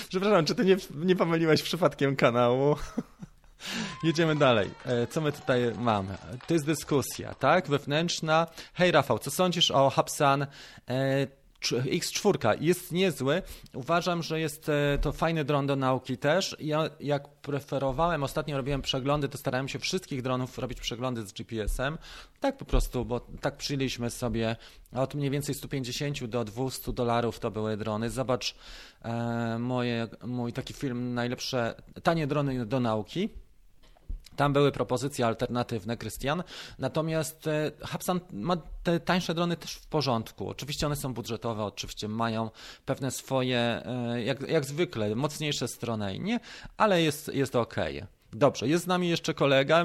przepraszam, czy ty nie, nie pomyliłeś przypadkiem kanału? Jedziemy dalej. E, co my tutaj mamy? To jest dyskusja, tak? Wewnętrzna. Hej Rafał, co sądzisz o Hapsan e, X4 jest niezły. Uważam, że jest e, to fajny dron do nauki też. Ja jak preferowałem, ostatnio robiłem przeglądy, to starałem się wszystkich dronów robić przeglądy z GPS-em. Tak po prostu, bo tak przyjęliśmy sobie od mniej więcej 150 do 200 dolarów to były drony. Zobacz e, moje, mój taki film najlepsze tanie drony do nauki. Tam były propozycje alternatywne, Krystian. Natomiast e, Hubsan ma te tańsze drony też w porządku. Oczywiście one są budżetowe, oczywiście mają pewne swoje, e, jak, jak zwykle, mocniejsze strony, nie, ale jest, jest ok. Dobrze, jest z nami jeszcze kolega.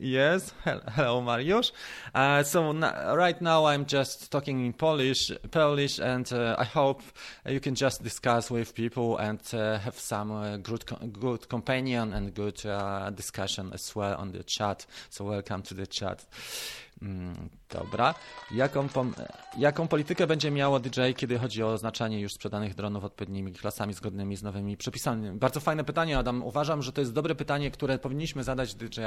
Yes, hello Mariusz. Uh, so right now I'm just talking in Polish, Polish, and uh, I hope you can just discuss with people and uh, have some good, good companion and good discussion as well on the chat. So welcome to the chat. Mm, dobra. Jaką, jaką politykę będzie miało DJ, kiedy chodzi o oznaczanie już sprzedanych dronów odpowiednimi klasami zgodnymi z nowymi przepisami? Bardzo fajne pytanie, Adam. Uważam, że to jest dobre pytanie, które powinniśmy zadać DJ.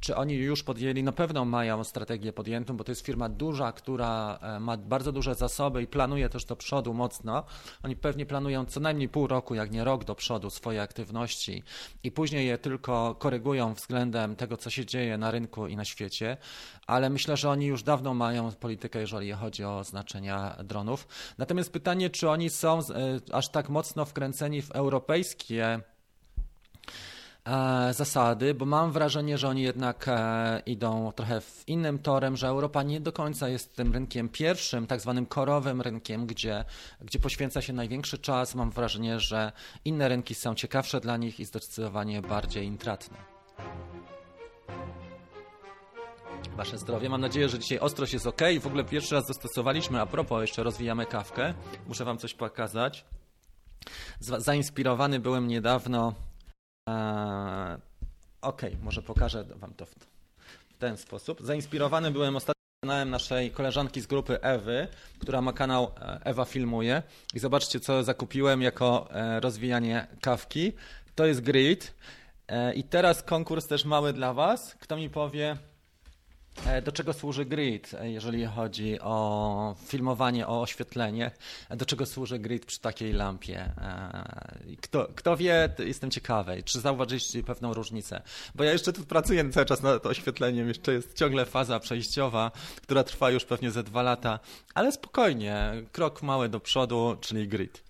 Czy oni już podjęli? Na pewno mają strategię podjętą, bo to jest firma duża, która e, ma bardzo duże zasoby i planuje też do przodu mocno. Oni pewnie planują co najmniej pół roku, jak nie rok do przodu swoje aktywności i później je tylko korygują względem tego, co się dzieje na rynku i na świecie. Ale myślę, Myślę, że oni już dawno mają politykę, jeżeli chodzi o znaczenia dronów. Natomiast pytanie, czy oni są e, aż tak mocno wkręceni w europejskie e, zasady, bo mam wrażenie, że oni jednak e, idą trochę w innym torem, że Europa nie do końca jest tym rynkiem pierwszym, tak zwanym korowym rynkiem, gdzie, gdzie poświęca się największy czas. Mam wrażenie, że inne rynki są ciekawsze dla nich i zdecydowanie bardziej intratne. Wasze zdrowie. Mam nadzieję, że dzisiaj ostrość jest ok. W ogóle pierwszy raz zastosowaliśmy, a propos, jeszcze rozwijamy kawkę. Muszę Wam coś pokazać. Zainspirowany byłem niedawno. Eee, ok, może pokażę Wam to w, ten sposób. Zainspirowany byłem ostatnio kanałem naszej koleżanki z grupy Ewy, która ma kanał e, Ewa Filmuje. I zobaczcie, co zakupiłem jako e, rozwijanie kawki. To jest grid. E, I teraz konkurs też mały dla Was. Kto mi powie, E, do czego służy grid, e, jeżeli chodzi o filmowanie, o oświetlenie? E, do czego służy grid przy takiej lampie? Kto, kto wie, jestem ciekawy, czy zauważyliście pewną różnicę? Bo ja jeszcze tu pracuję cały czas nad oświetleniem, jeszcze jest ciągle faza przejściowa, która trwa już pewnie ze dwa lata, ale spokojnie, krok mały do przodu, czyli grid.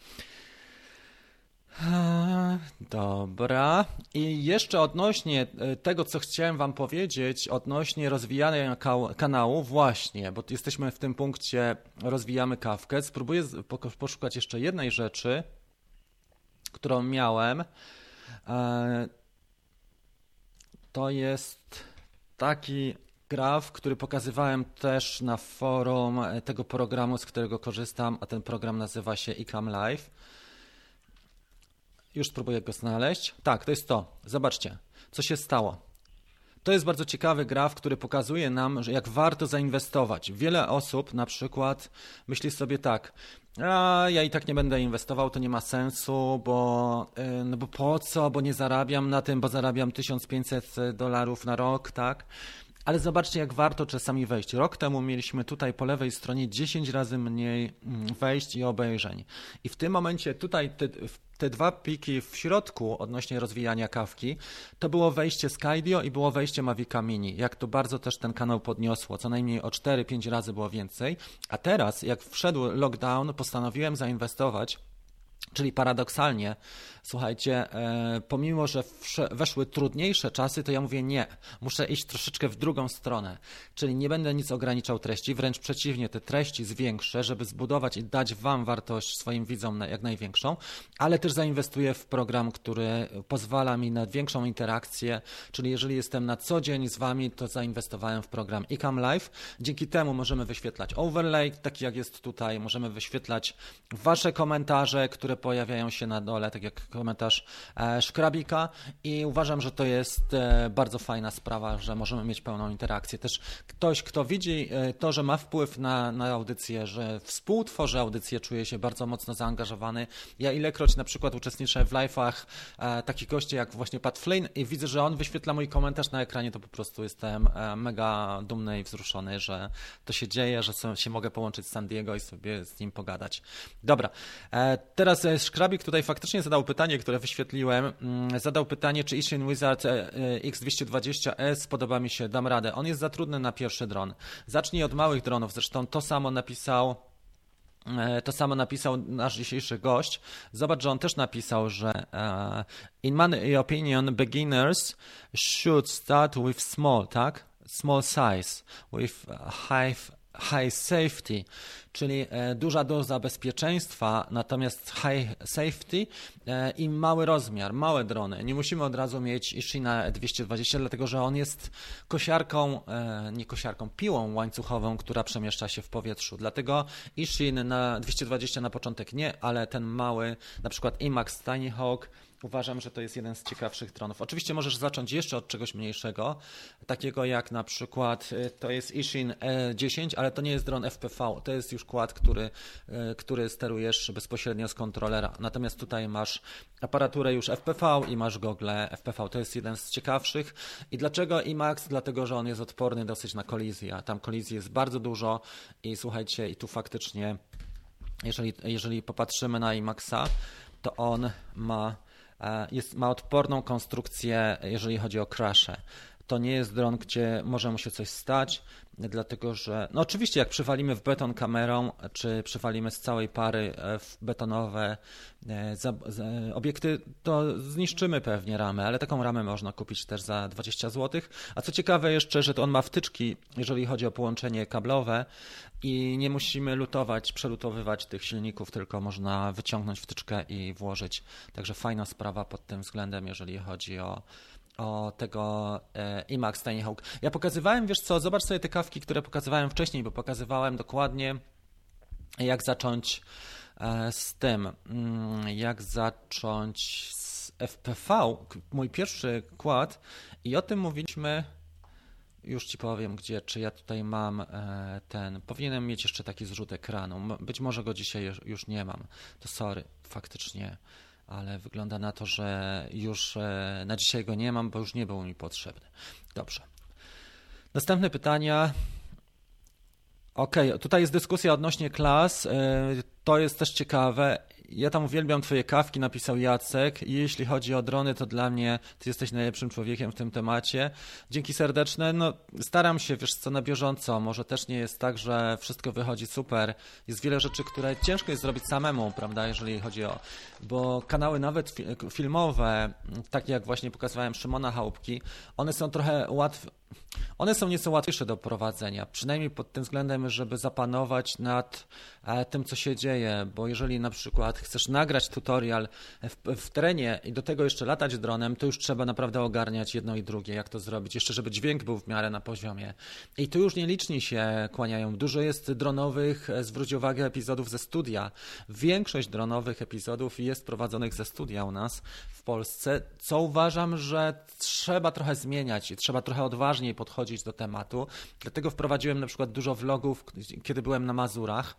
Dobra. I jeszcze odnośnie e, tego, co chciałem Wam powiedzieć, odnośnie rozwijania kanału, właśnie, bo jesteśmy w tym punkcie, rozwijamy kawkę. Spróbuję poszukać jeszcze jednej rzeczy, którą miałem. E, to jest taki graf, który pokazywałem też na forum tego programu, z którego korzystam, a ten program nazywa się Ecam Live. Już spróbuję go znaleźć. Tak, to jest to. Zobaczcie, co się stało. To jest bardzo ciekawy graf, który pokazuje nam, że jak warto zainwestować. Wiele osób na przykład myśli sobie tak, a ja i tak nie będę inwestował, to nie ma sensu, bo, y, no bo po co, bo nie zarabiam na tym, bo zarabiam 1500 dolarów na rok, tak? Ale zobaczcie, jak warto czasami wejść. Rok temu mieliśmy tutaj po lewej stronie 10 razy mniej mm, wejść i obejrzeń. I w tym momencie tutaj te, te dwa piki w środku odnośnie rozwijania kawki, to było wejście Skydio i było wejście Mavica Mini. Jak to bardzo też ten kanał podniosło, co najmniej o 4-5 razy było więcej. A teraz, jak wszedł lockdown, postanowiłem zainwestować Czyli paradoksalnie, słuchajcie, e, pomimo, że weszły trudniejsze czasy, to ja mówię nie, muszę iść troszeczkę w drugą stronę. Czyli nie będę nic ograniczał treści, wręcz przeciwnie, te treści zwiększę, żeby zbudować i dać Wam wartość swoim widzom jak największą, ale też zainwestuję w program, który pozwala mi na większą interakcję, czyli jeżeli jestem na co dzień z Wami, to zainwestowałem w program Ecam Live. Dzięki temu możemy wyświetlać overlay, taki jak jest tutaj, możemy wyświetlać Wasze komentarze, które pojawiają się na dole, tak jak komentarz e, Szkrabika i uważam, że to jest e, bardzo fajna sprawa, że możemy mieć pełną interakcję. Też ktoś, kto widzi e, to, że ma wpływ na, na audycję, że współtworzy audycję, czuje się bardzo mocno zaangażowany. Ja ilekroć na przykład uczestniczę w live'ach takich gości jak właśnie Pat Flynn i widzę, że on wyświetla mój komentarz na ekranie, to po prostu jestem mega dumny i wzruszony, że to się dzieje, że się mogę połączyć z San Diego i sobie z nim pogadać. Dobra, teraz Szkrabik tutaj faktycznie zadał pytanie, które wyświetliłem. Mm, zadał pytanie, czy Ishin Wizard e, e, X220S podoba mi się, dam radę. On jest za trudny na pierwszy dron. Zacznij od małych dronów, zresztą to samo napisał e, to samo napisał nasz dzisiejszy gość. Zobacz, że on też napisał, że in my opinion beginners should start with small, tak? Small size, with high high safety, czyli e, duża doza bezpieczeństwa, natomiast high safety e, i mały rozmiar, małe drony. Nie musimy od razu mieć Ishina 220, dlatego że on jest kosiarką, e, nie kosiarką, piłą łańcuchową, która przemieszcza się w powietrzu. Dlatego Ishin na 220 na początek nie, ale ten mały, na przykład IMAX Tiny Hawk, Uważam, że to jest jeden z ciekawszych dronów. Oczywiście możesz zacząć jeszcze od czegoś mniejszego, takiego jak na przykład y, to jest Ishin E10, ale to nie jest dron FPV, to jest już kład, który, y, który sterujesz bezpośrednio z kontrolera. Natomiast tutaj masz aparaturę już FPV i masz gogle FPV. To jest jeden z ciekawszych. I dlaczego IMAX? Dlatego, że on jest odporny dosyć na kolizję, a tam kolizji jest bardzo dużo i słuchajcie, i tu faktycznie jeżeli, jeżeli popatrzymy na IMAXa, to on ma jest, ma odporną konstrukcję, jeżeli chodzi o crashe. To nie jest dron, gdzie może mu się coś stać, dlatego że, no oczywiście jak przywalimy w beton kamerą, czy przywalimy z całej pary e, w betonowe e, za, obiekty, to zniszczymy pewnie ramę, ale taką ramę można kupić też za 20 zł. A co ciekawe jeszcze, że to on ma wtyczki, jeżeli chodzi o połączenie kablowe i nie musimy lutować, przelutowywać tych silników, tylko można wyciągnąć wtyczkę i włożyć. Także fajna sprawa pod tym względem, jeżeli chodzi o o tego e, IMAX Tiny Hawk. Ja pokazywałem, wiesz co, zobacz sobie te kawki, które pokazywałem wcześniej, bo pokazywałem dokładnie jak zacząć e, z tym, mm, jak zacząć z FPV, mój pierwszy kład i o tym mówiliśmy już ci powiem, gdzie, czy ja tutaj mam e, ten. Powinienem mieć jeszcze taki zrzut ekranu. Być może go dzisiaj już nie mam. To sorry, faktycznie ale wygląda na to, że już e, na dzisiaj go nie mam, bo już nie był mi potrzebny. Dobrze. Następne pytania. OK, tutaj jest dyskusja odnośnie klas. E, to jest też ciekawe. Ja tam uwielbiam Twoje kawki, napisał Jacek. Jeśli chodzi o drony, to dla mnie Ty jesteś najlepszym człowiekiem w tym temacie. Dzięki serdeczne. No, staram się, wiesz co, na bieżąco. Może też nie jest tak, że wszystko wychodzi super. Jest wiele rzeczy, które ciężko jest zrobić samemu, prawda, jeżeli chodzi o... Bo kanały nawet filmowe, takie jak właśnie pokazywałem Szymona Chałupki, one są trochę łatwe one są nieco łatwiejsze do prowadzenia, przynajmniej pod tym względem, żeby zapanować nad e, tym, co się dzieje, bo jeżeli na przykład chcesz nagrać tutorial w, w, terenie i do tego jeszcze latać dronem, to już trzeba naprawdę ogarniać jedno i drugie, jak to zrobić, jeszcze żeby dźwięk był w miarę na poziomie. I tu już nieliczni się kłaniają. Dużo jest dronowych, e, zwróć uwagę, epizodów ze studia. Większość dronowych epizodów jest prowadzonych ze studia u nas w Polsce, co uważam, że trzeba trochę zmieniać i trzeba trochę odważniej podchodzić do tematu. Dlatego wprowadziłem na przykład dużo vlogów, kiedy byłem na Mazurach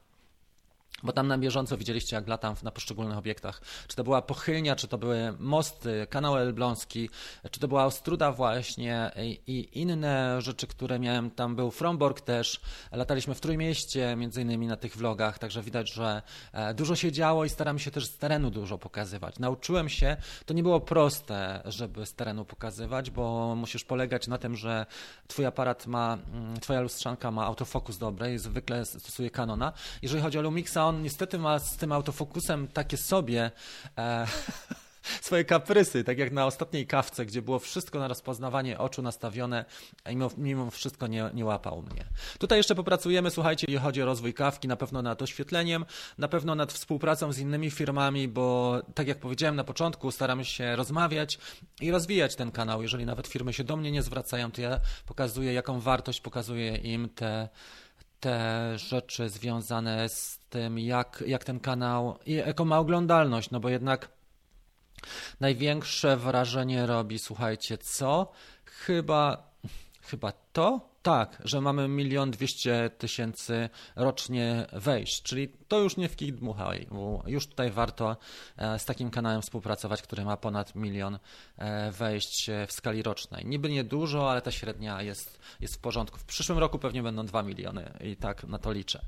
bo tam na bieżąco widzieliście, jak latam na poszczególnych obiektach. Czy to była pochylnia, czy to były mosty, kanał Elbląski, czy to była Ostruda właśnie i, inne rzeczy, które miałem. Tam był Fromborg też. Lataliśmy w Trójmieście, między innymi na tych vlogach, także widać, że e, dużo się działo i staram się też z terenu dużo pokazywać. Nauczyłem się, to nie było proste, żeby z terenu pokazywać, bo musisz polegać na tym, że twój aparat ma, mm, twoja lustrzanka ma autofokus dobry i zwykle stosuje Canona. Jeżeli chodzi o Lumixa, on niestety ma z tym autofokusem takie sobie e, swoje kaprysy, tak jak na ostatniej kawce, gdzie było wszystko na rozpoznawanie oczu nastawione, a mimo, mimo wszystko nie, nie łapał mnie. Tutaj jeszcze popracujemy, słuchajcie, jeśli chodzi o rozwój kawki, na pewno nad oświetleniem, na pewno nad współpracą z innymi firmami, bo tak jak powiedziałem na początku, staramy się rozmawiać i rozwijać ten kanał. Jeżeli nawet firmy się do mnie nie zwracają, to ja pokazuję, jaką wartość pokazuję im te te rzeczy związane z tym, jak, jak ten kanał, jaką ma oglądalność, no bo jednak największe wrażenie robi, słuchajcie, co? Chyba, chyba to, tak, że mamy milion dwieście tysięcy rocznie wejść, czyli to już nie w kij dmuchaj, już tutaj warto e, z takim kanałem współpracować, który ma ponad milion e, wejść w skali rocznej. Niby nie dużo, ale ta średnia jest, jest w porządku. W przyszłym roku pewnie będą dwa miliony i tak na to liczę.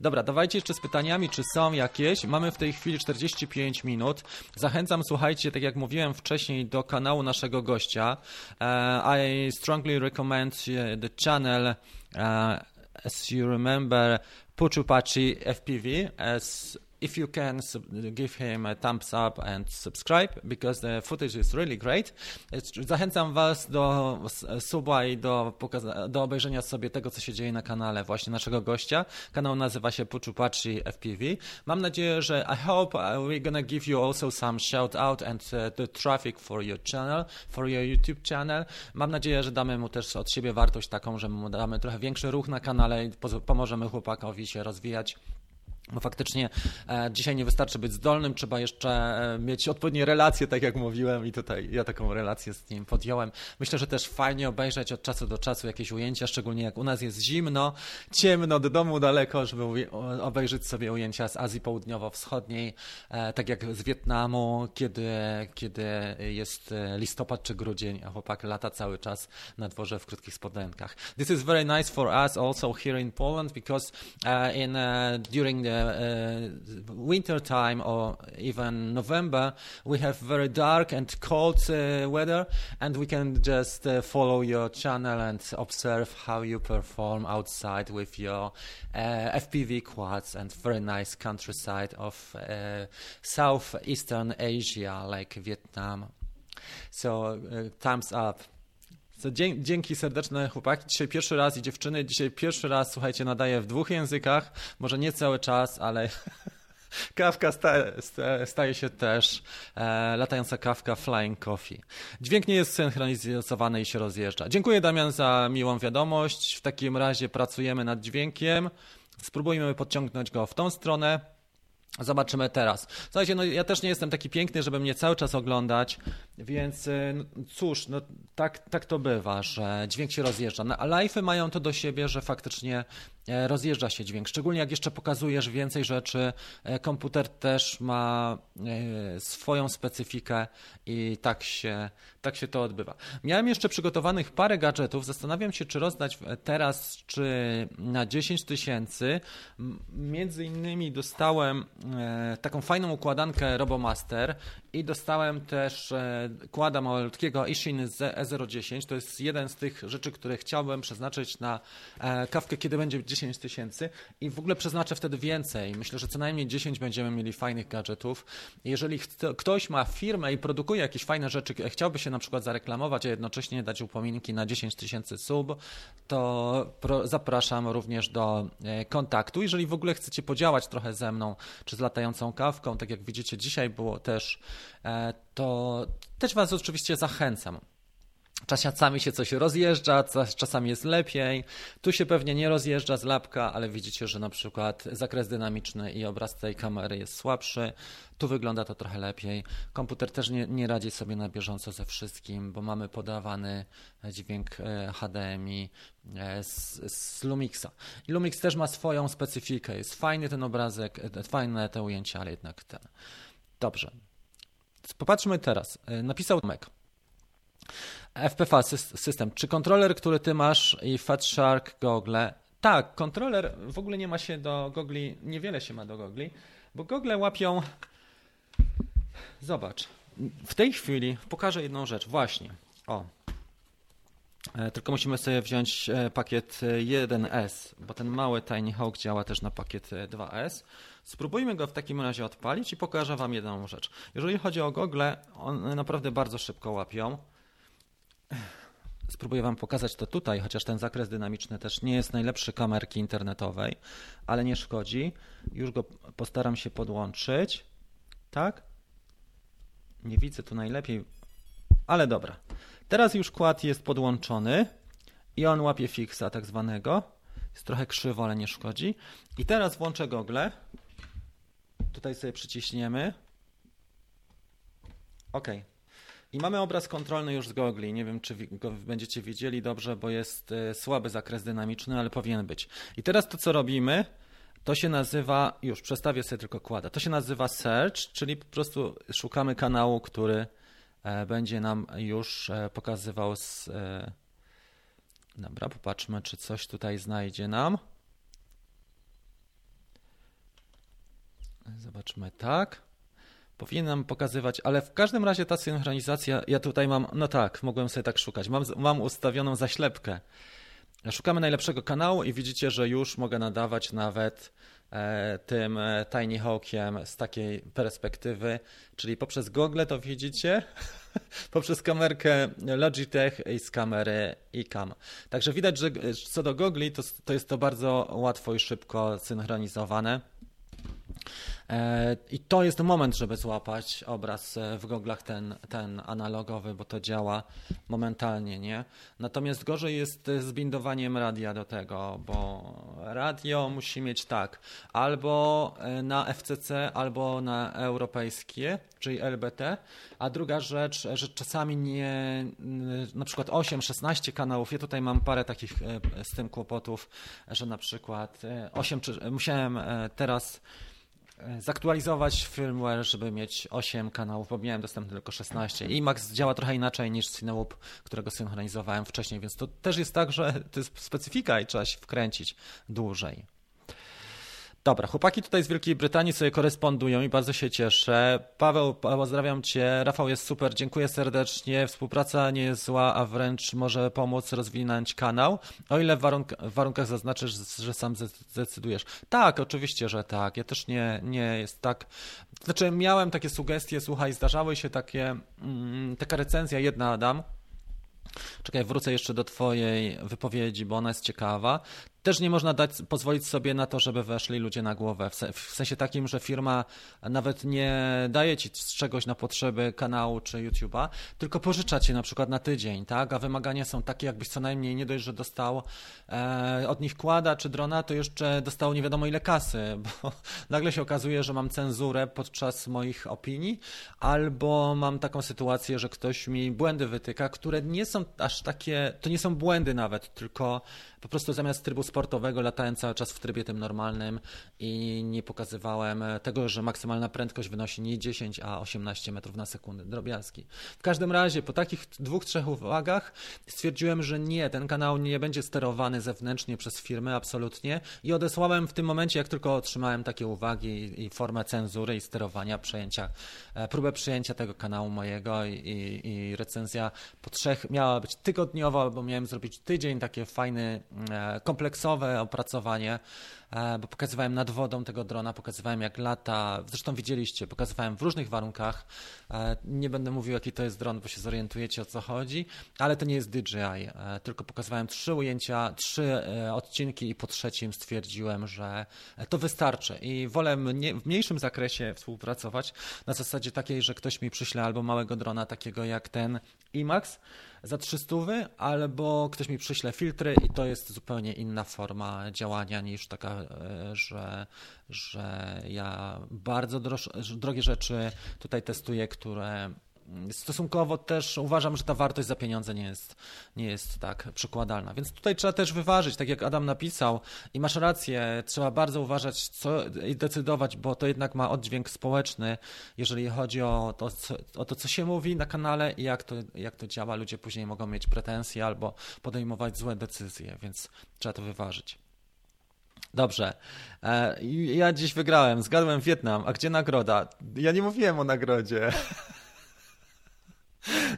Dobra, dawajcie jeszcze z pytaniami, czy są jakieś. Mamy w tej chwili 45 minut. Zachęcam, słuchajcie, tak jak mówiłem wcześniej, do kanału naszego gościa. E, I strongly recommend the channel Uh, as you remember, Puchupachi FPV as if you can give him a thumbs up and subscribe because the footage is really great. Zachęcam Was do suba i do, do obejrzenia sobie tego, co się dzieje na kanale właśnie naszego gościa. Kanał nazywa się Puchupachi FPV. Mam nadzieję, że I hope uh, we're gonna give you also some shout out and uh, the traffic for your channel, for your YouTube channel. Mam nadzieję, że damy mu też od siebie wartość taką, że mu damy trochę większy ruch na kanale i pomożemy chłopakowi się rozwijać bo faktycznie e, dzisiaj nie wystarczy być zdolnym, trzeba jeszcze e, mieć odpowiednie relacje, tak jak mówiłem, i tutaj ja taką relację z nim podjąłem. Myślę, że też fajnie obejrzeć od czasu do czasu jakieś ujęcia, szczególnie jak u nas jest zimno, ciemno, do domu daleko, żeby obejrzeć sobie ujęcia z Azji Południowo-Wschodniej, e, tak jak z Wietnamu, kiedy, kiedy jest listopad czy grudzień, a chłopak lata cały czas na dworze w krótkich spodenkach. This is very nice for us also here in Poland because in during the uh, winter time or even November, we have very dark and cold uh, weather, and we can just uh, follow your channel and observe how you perform outside with your FPV quads and very nice countryside of Southeastern Asia, like Vietnam. So, thumbs up. Dzięki serdeczne chłopaki. Dzisiaj pierwszy raz i dziewczyny, dzisiaj pierwszy raz, słuchajcie, nadaję w dwóch językach. Może nie cały czas, ale kawka staje, staje się też e, latająca kawka Flying Coffee. Dźwięk nie jest synchronizowany i się rozjeżdża. Dziękuję Damian za miłą wiadomość. W takim razie pracujemy nad dźwiękiem. Spróbujmy podciągnąć go w tą stronę. Zobaczymy teraz. Słuchajcie, no ja też nie jestem taki piękny, żeby mnie cały czas oglądać, więc no, cóż, no tak, tak to bywa, że dźwięk się rozjeżdża. No, a live'y mają to do siebie, że faktycznie rozjeżdża się dźwięk. Szczególnie jak jeszcze pokazujesz więcej rzeczy, e, komputer też ma e, swoją specyfikę i tak się, tak się to odbywa. Miałem jeszcze przygotowanych parę gadżetów. Zastanawiam się, czy rozdać teraz, czy na 10 tysięcy. Między innymi dostałem taką fajną układankę RoboMaster i dostałem też kłada malutkiego Ishin z E010. To jest jeden z tych rzeczy, które chciałbym przeznaczyć na e, kawkę, kiedy będzie 10 tysięcy i w ogóle przeznaczę wtedy więcej. Myślę, że co najmniej 10 będziemy mieli fajnych gadżetów. Jeżeli ktoś ma firmę i produkuje jakieś fajne rzeczy, e, chciałby się na przykład zareklamować, a jednocześnie dać upominki na 10 tysięcy sub, to zapraszam również do e, kontaktu. Jeżeli w ogóle chcecie podziałać trochę ze mną, czy z latającą kawką, tak jak widzicie, dzisiaj było też, to też Was oczywiście zachęcam. Czasami się coś rozjeżdża, czasami jest lepiej. Tu się pewnie nie rozjeżdża z lapka, ale widzicie, że na przykład zakres dynamiczny i obraz tej kamery jest słabszy. Tu wygląda to trochę lepiej. Komputer też nie, nie radzi sobie na bieżąco ze wszystkim, bo mamy podawany dźwięk e, HDMI e, z, z Lumixa. I Lumix też ma swoją specyfikę. Jest fajny ten obrazek, e, fajne te ujęcia, ale jednak ten. Dobrze. Popatrzmy teraz. Napisał Tomek. FPV system. Czy kontroler, który ty masz i Fat Shark gogle? Tak, kontroler w ogóle nie ma się do gogli, niewiele się ma do gogli, bo gogle łapią. Zobacz. W tej chwili pokażę jedną rzecz. Właśnie. O. E, tylko musimy sobie wziąć e, pakiet 1S, bo ten mały Tiny Hawk działa też na pakiet 2S. Spróbujmy go w takim razie odpalić i pokażę Wam jedną rzecz. Jeżeli chodzi o gogle, one naprawdę bardzo szybko łapią. Spróbuję Wam pokazać to tutaj, chociaż ten zakres dynamiczny też nie jest najlepszy kamerki internetowej, ale nie szkodzi. Już go postaram się podłączyć. Tak? Nie widzę tu najlepiej, ale dobra. Teraz już kład jest podłączony i on łapie fixa tak zwanego. Jest trochę krzywo, ale nie szkodzi. I teraz włączę gogle. Tutaj sobie przyciśniemy. OK. I mamy obraz kontrolny już z gogli. Nie wiem, czy go będziecie widzieli dobrze, bo jest e, słaby zakres dynamiczny, ale powinien być. I teraz to, co robimy, to się nazywa, już przestawię sobie tylko kładę, to się nazywa search, czyli po prostu szukamy kanału, który e, będzie nam już e, pokazywał z... Dobra, popatrzmy, czy coś tutaj znajdzie nam. Zobaczmy tak. Powinien nam pokazywać, ale w każdym razie ta synchronizacja, ja tutaj mam, no tak, mogłem sobie tak szukać, mam, mam ustawioną zaślepkę. Szukamy najlepszego kanału i widzicie, że już mogę nadawać nawet e, tym e, Tiny Hawkiem z takiej perspektywy, czyli poprzez Google to widzicie, poprzez kamerkę Logitech i z kamery iCam. Także widać, że co do Google to, to jest to bardzo łatwo i szybko synchronizowane. E, I to jest moment, żeby złapać obraz e, w goglach ten, ten analogowy, bo to działa momentalnie, nie? Natomiast gorzej jest z bindowaniem radia do tego, bo radio musi mieć tak, albo e, na FCC, albo na europejskie, czyli LBT, a druga rzecz, że czasami nie, na przykład 8-16 kanałów, ja tutaj mam parę takich z tym kłopotów, że na przykład 8, musiałem teraz E, zaktualizować firmware, żeby mieć 8 kanałów, bo miałem dostępny tylko 16. I Max działa trochę inaczej niż Cineloop, którego synchronizowałem wcześniej, więc to też jest tak, że to jest specyfika i trzeba się wkręcić dłużej. Dobra, chłopaki tutaj z Wielkiej Brytanii sobie korespondują i bardzo się cieszę. Paweł, pozdrawiam Cię. Rafał jest super, dziękuję serdecznie. Współpraca nie jest zła, a wręcz może pomóc rozwinąć kanał, o ile w, warunk w warunkach zaznaczysz, że sam zdecydujesz. Tak, oczywiście, że tak. Ja też nie, nie jest tak. Znaczy, miałem takie sugestie, słuchaj, zdarzały się takie, mm, taka recenzja, jedna Adam, Czekaj, wrócę jeszcze do Twojej wypowiedzi, bo ona jest ciekawa też nie można dać, pozwolić sobie na to, żeby weszli ludzie na głowę. W sensie takim, że firma nawet nie daje ci czegoś na potrzeby kanału czy YouTube'a, tylko pożycza ci na przykład na tydzień, tak? A wymagania są takie, jakbyś co najmniej nie dość, że dostał e, od nich kłada czy drona, to jeszcze dostał nie wiadomo ile kasy, bo nagle się okazuje, że mam cenzurę podczas moich opinii, albo mam taką sytuację, że ktoś mi błędy wytyka, które nie są aż takie, to nie są błędy nawet, tylko po prostu zamiast trybu sportowego latałem cały czas w trybie tym normalnym i nie pokazywałem tego, że maksymalna prędkość wynosi nie 10, a 18 metrów na sekundę. Drobiazgi. W każdym razie, po takich dwóch, trzech uwagach stwierdziłem, że nie, ten kanał nie będzie sterowany zewnętrznie przez firmy, absolutnie. I odesłałem w tym momencie, jak tylko otrzymałem takie uwagi i formę cenzury i sterowania, przejęcia, e, próbę przyjęcia tego kanału mojego i, i, i recenzja po trzech miała być tygodniowa, bo miałem zrobić tydzień, takie fajny, e, kompleksowe opracowanie E, bo pokazywałem nad wodą tego drona, pokazywałem jak lata, zresztą widzieliście, pokazywałem w różnych warunkach. E, nie będę mówił jaki to jest dron, bo się zorientujecie o co chodzi, ale to nie jest DJI, e, tylko pokazywałem trzy ujęcia, trzy odcinki i po trzecim stwierdziłem, że to wystarczy. I wolę w mniejszym zakresie współpracować na zasadzie takiej, że ktoś mi przyśle albo małego drona takiego jak ten IMAX za 300, albo ktoś mi przyśle filtry i to jest zupełnie inna forma działania niż taka E, że, że ja bardzo droż, drogie rzeczy tutaj testuję, które stosunkowo też uważam, że ta wartość za pieniądze nie jest, nie jest tak przykładalna. Więc tutaj trzeba też wyważyć, tak jak Adam napisał, i masz rację, trzeba bardzo uważać co, i decydować, bo to jednak ma oddźwięk społeczny, jeżeli chodzi o to, co, o to, co się mówi na kanale i jak to, jak to działa. Ludzie później mogą mieć pretensje albo podejmować złe decyzje, więc trzeba to wyważyć. Dobrze. E, ja dziś wygrałem, zgadłem Wietnam. A gdzie nagroda? Ja nie mówiłem o nagrodzie.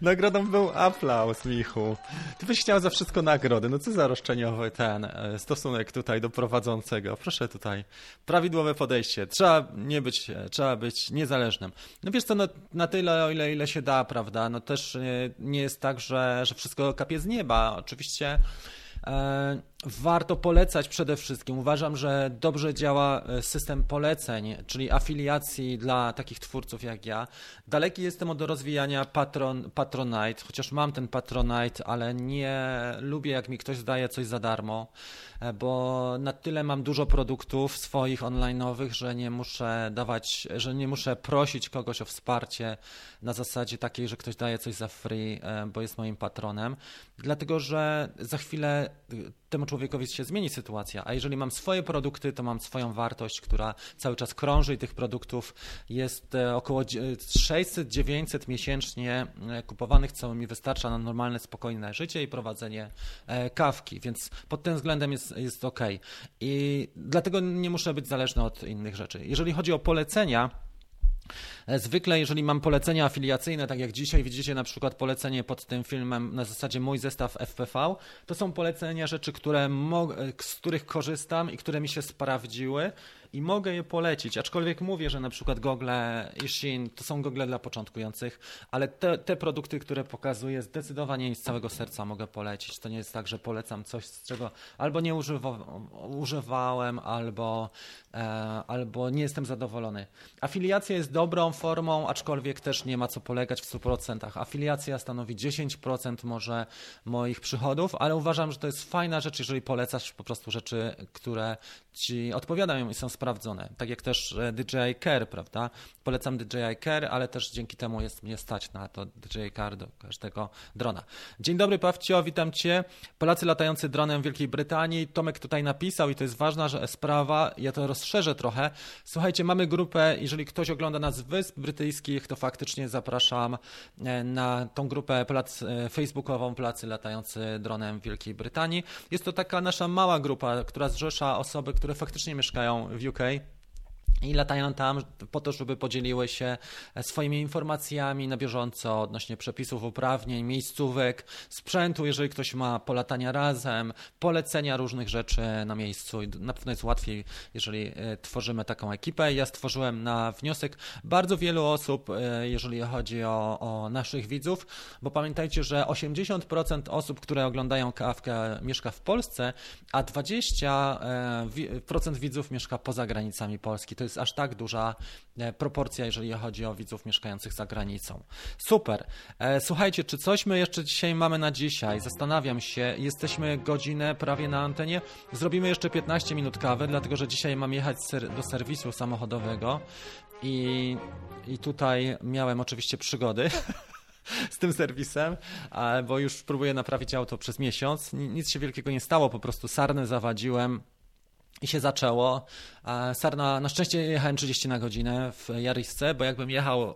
Nagrodą był aplauz, Michu. Ty byś chciał za wszystko nagrody. No co za roszczeniowy ten e, stosunek tutaj do prowadzącego. Proszę tutaj. Prawidłowe podejście. Trzeba nie być, e, trzeba być niezależnym. No wiesz co, no, na tyle, o ile, ile się da, prawda? No też nie, nie jest tak, że, że wszystko kapie z nieba. Oczywiście warto polecać przede wszystkim. Uważam, że dobrze działa e, system poleceń, czyli afiliacji dla takich twórców jak ja. Daleki jestem od rozwijania patron, Patronite, chociaż mam ten Patronite, ale nie lubię, jak mi ktoś daje coś za darmo, e, bo na tyle mam dużo produktów swoich online'owych, że nie muszę dawać, że nie muszę prosić kogoś o wsparcie na zasadzie takiej, że ktoś daje coś za free, e, bo jest moim patronem. Dlatego, że za chwilę temu człowiekowi się zmieni sytuacja, a jeżeli mam swoje produkty, to mam swoją wartość, która cały czas krąży i tych produktów jest e, około 600-900 miesięcznie e, kupowanych, co mi wystarcza na normalne, spokojne życie i prowadzenie e, kawki, więc pod tym względem jest, jest ok. I dlatego nie muszę być zależny od innych rzeczy. Jeżeli chodzi o polecenia, zwykle, jeżeli mam polecenia afiliacyjne, tak jak dzisiaj widzicie na przykład polecenie pod tym filmem na zasadzie mój zestaw FPV, to są polecenia rzeczy, które e, z których korzystam i które mi się sprawdziły i mogę je polecić, aczkolwiek mówię, że na przykład Google i Shin to są Google dla początkujących, ale te, te produkty, które pokazuję zdecydowanie z całego serca mogę polecić. To nie jest tak, że polecam coś, z czego albo nie używa, używałem, albo, e, albo nie jestem zadowolony. Afiliacja jest dobrą formą, aczkolwiek też nie ma co polegać w 100%. Afiliacja stanowi 10% może moich przychodów, ale uważam, że to jest fajna rzecz, jeżeli polecasz po prostu rzeczy, które ci odpowiadają i są sprawdzone. Tak jak też e, DJI Care, prawda? Polecam DJI Care, ale też dzięki temu jest mnie stać na to DJI Care do każdego drona. Dzień dobry Pawcio, witam Cię. Polacy latający dronem w Wielkiej Brytanii. Tomek tutaj napisał i to jest ważna sprawa, ja to rozszerzę trochę. Słuchajcie, mamy grupę, jeżeli ktoś ogląda nas z Wysp Brytyjskich, to faktycznie zapraszam e, na tą grupę plac, e, facebookową Polacy latający dronem w Wielkiej Brytanii. Jest to taka nasza mała grupa, która zrzesza osoby, które faktycznie mieszkają w UK i latają tam po to, żeby podzieliły się swoimi informacjami na bieżąco odnośnie przepisów, uprawnień, miejscówek, sprzętu, jeżeli ktoś ma polatania razem, polecenia różnych rzeczy na miejscu. I na pewno jest łatwiej, jeżeli e, tworzymy taką ekipę. Ja stworzyłem na wniosek bardzo wielu osób, e, jeżeli chodzi o, o naszych widzów, bo pamiętajcie, że 80% osób, które oglądają kawkę, mieszka w Polsce, a 20% e, widzów mieszka poza granicami Polski. To jest aż tak duża e, proporcja, jeżeli chodzi o widzów mieszkających za granicą. Super. E, słuchajcie, czy coś my jeszcze dzisiaj mamy na dzisiaj? Zastanawiam się. Jesteśmy godzinę prawie na antenie. Zrobimy jeszcze 15 minut kawy, dlatego że dzisiaj mam jechać do serwisu samochodowego i, i tutaj miałem oczywiście przygody. z tym serwisem, bo już próbuję naprawić auto przez miesiąc. Nic się wielkiego nie stało, po prostu sarnę zawadziłem, i się zaczęło. Sarna, na szczęście jechałem 30 na godzinę w Jarisce, bo jakbym jechał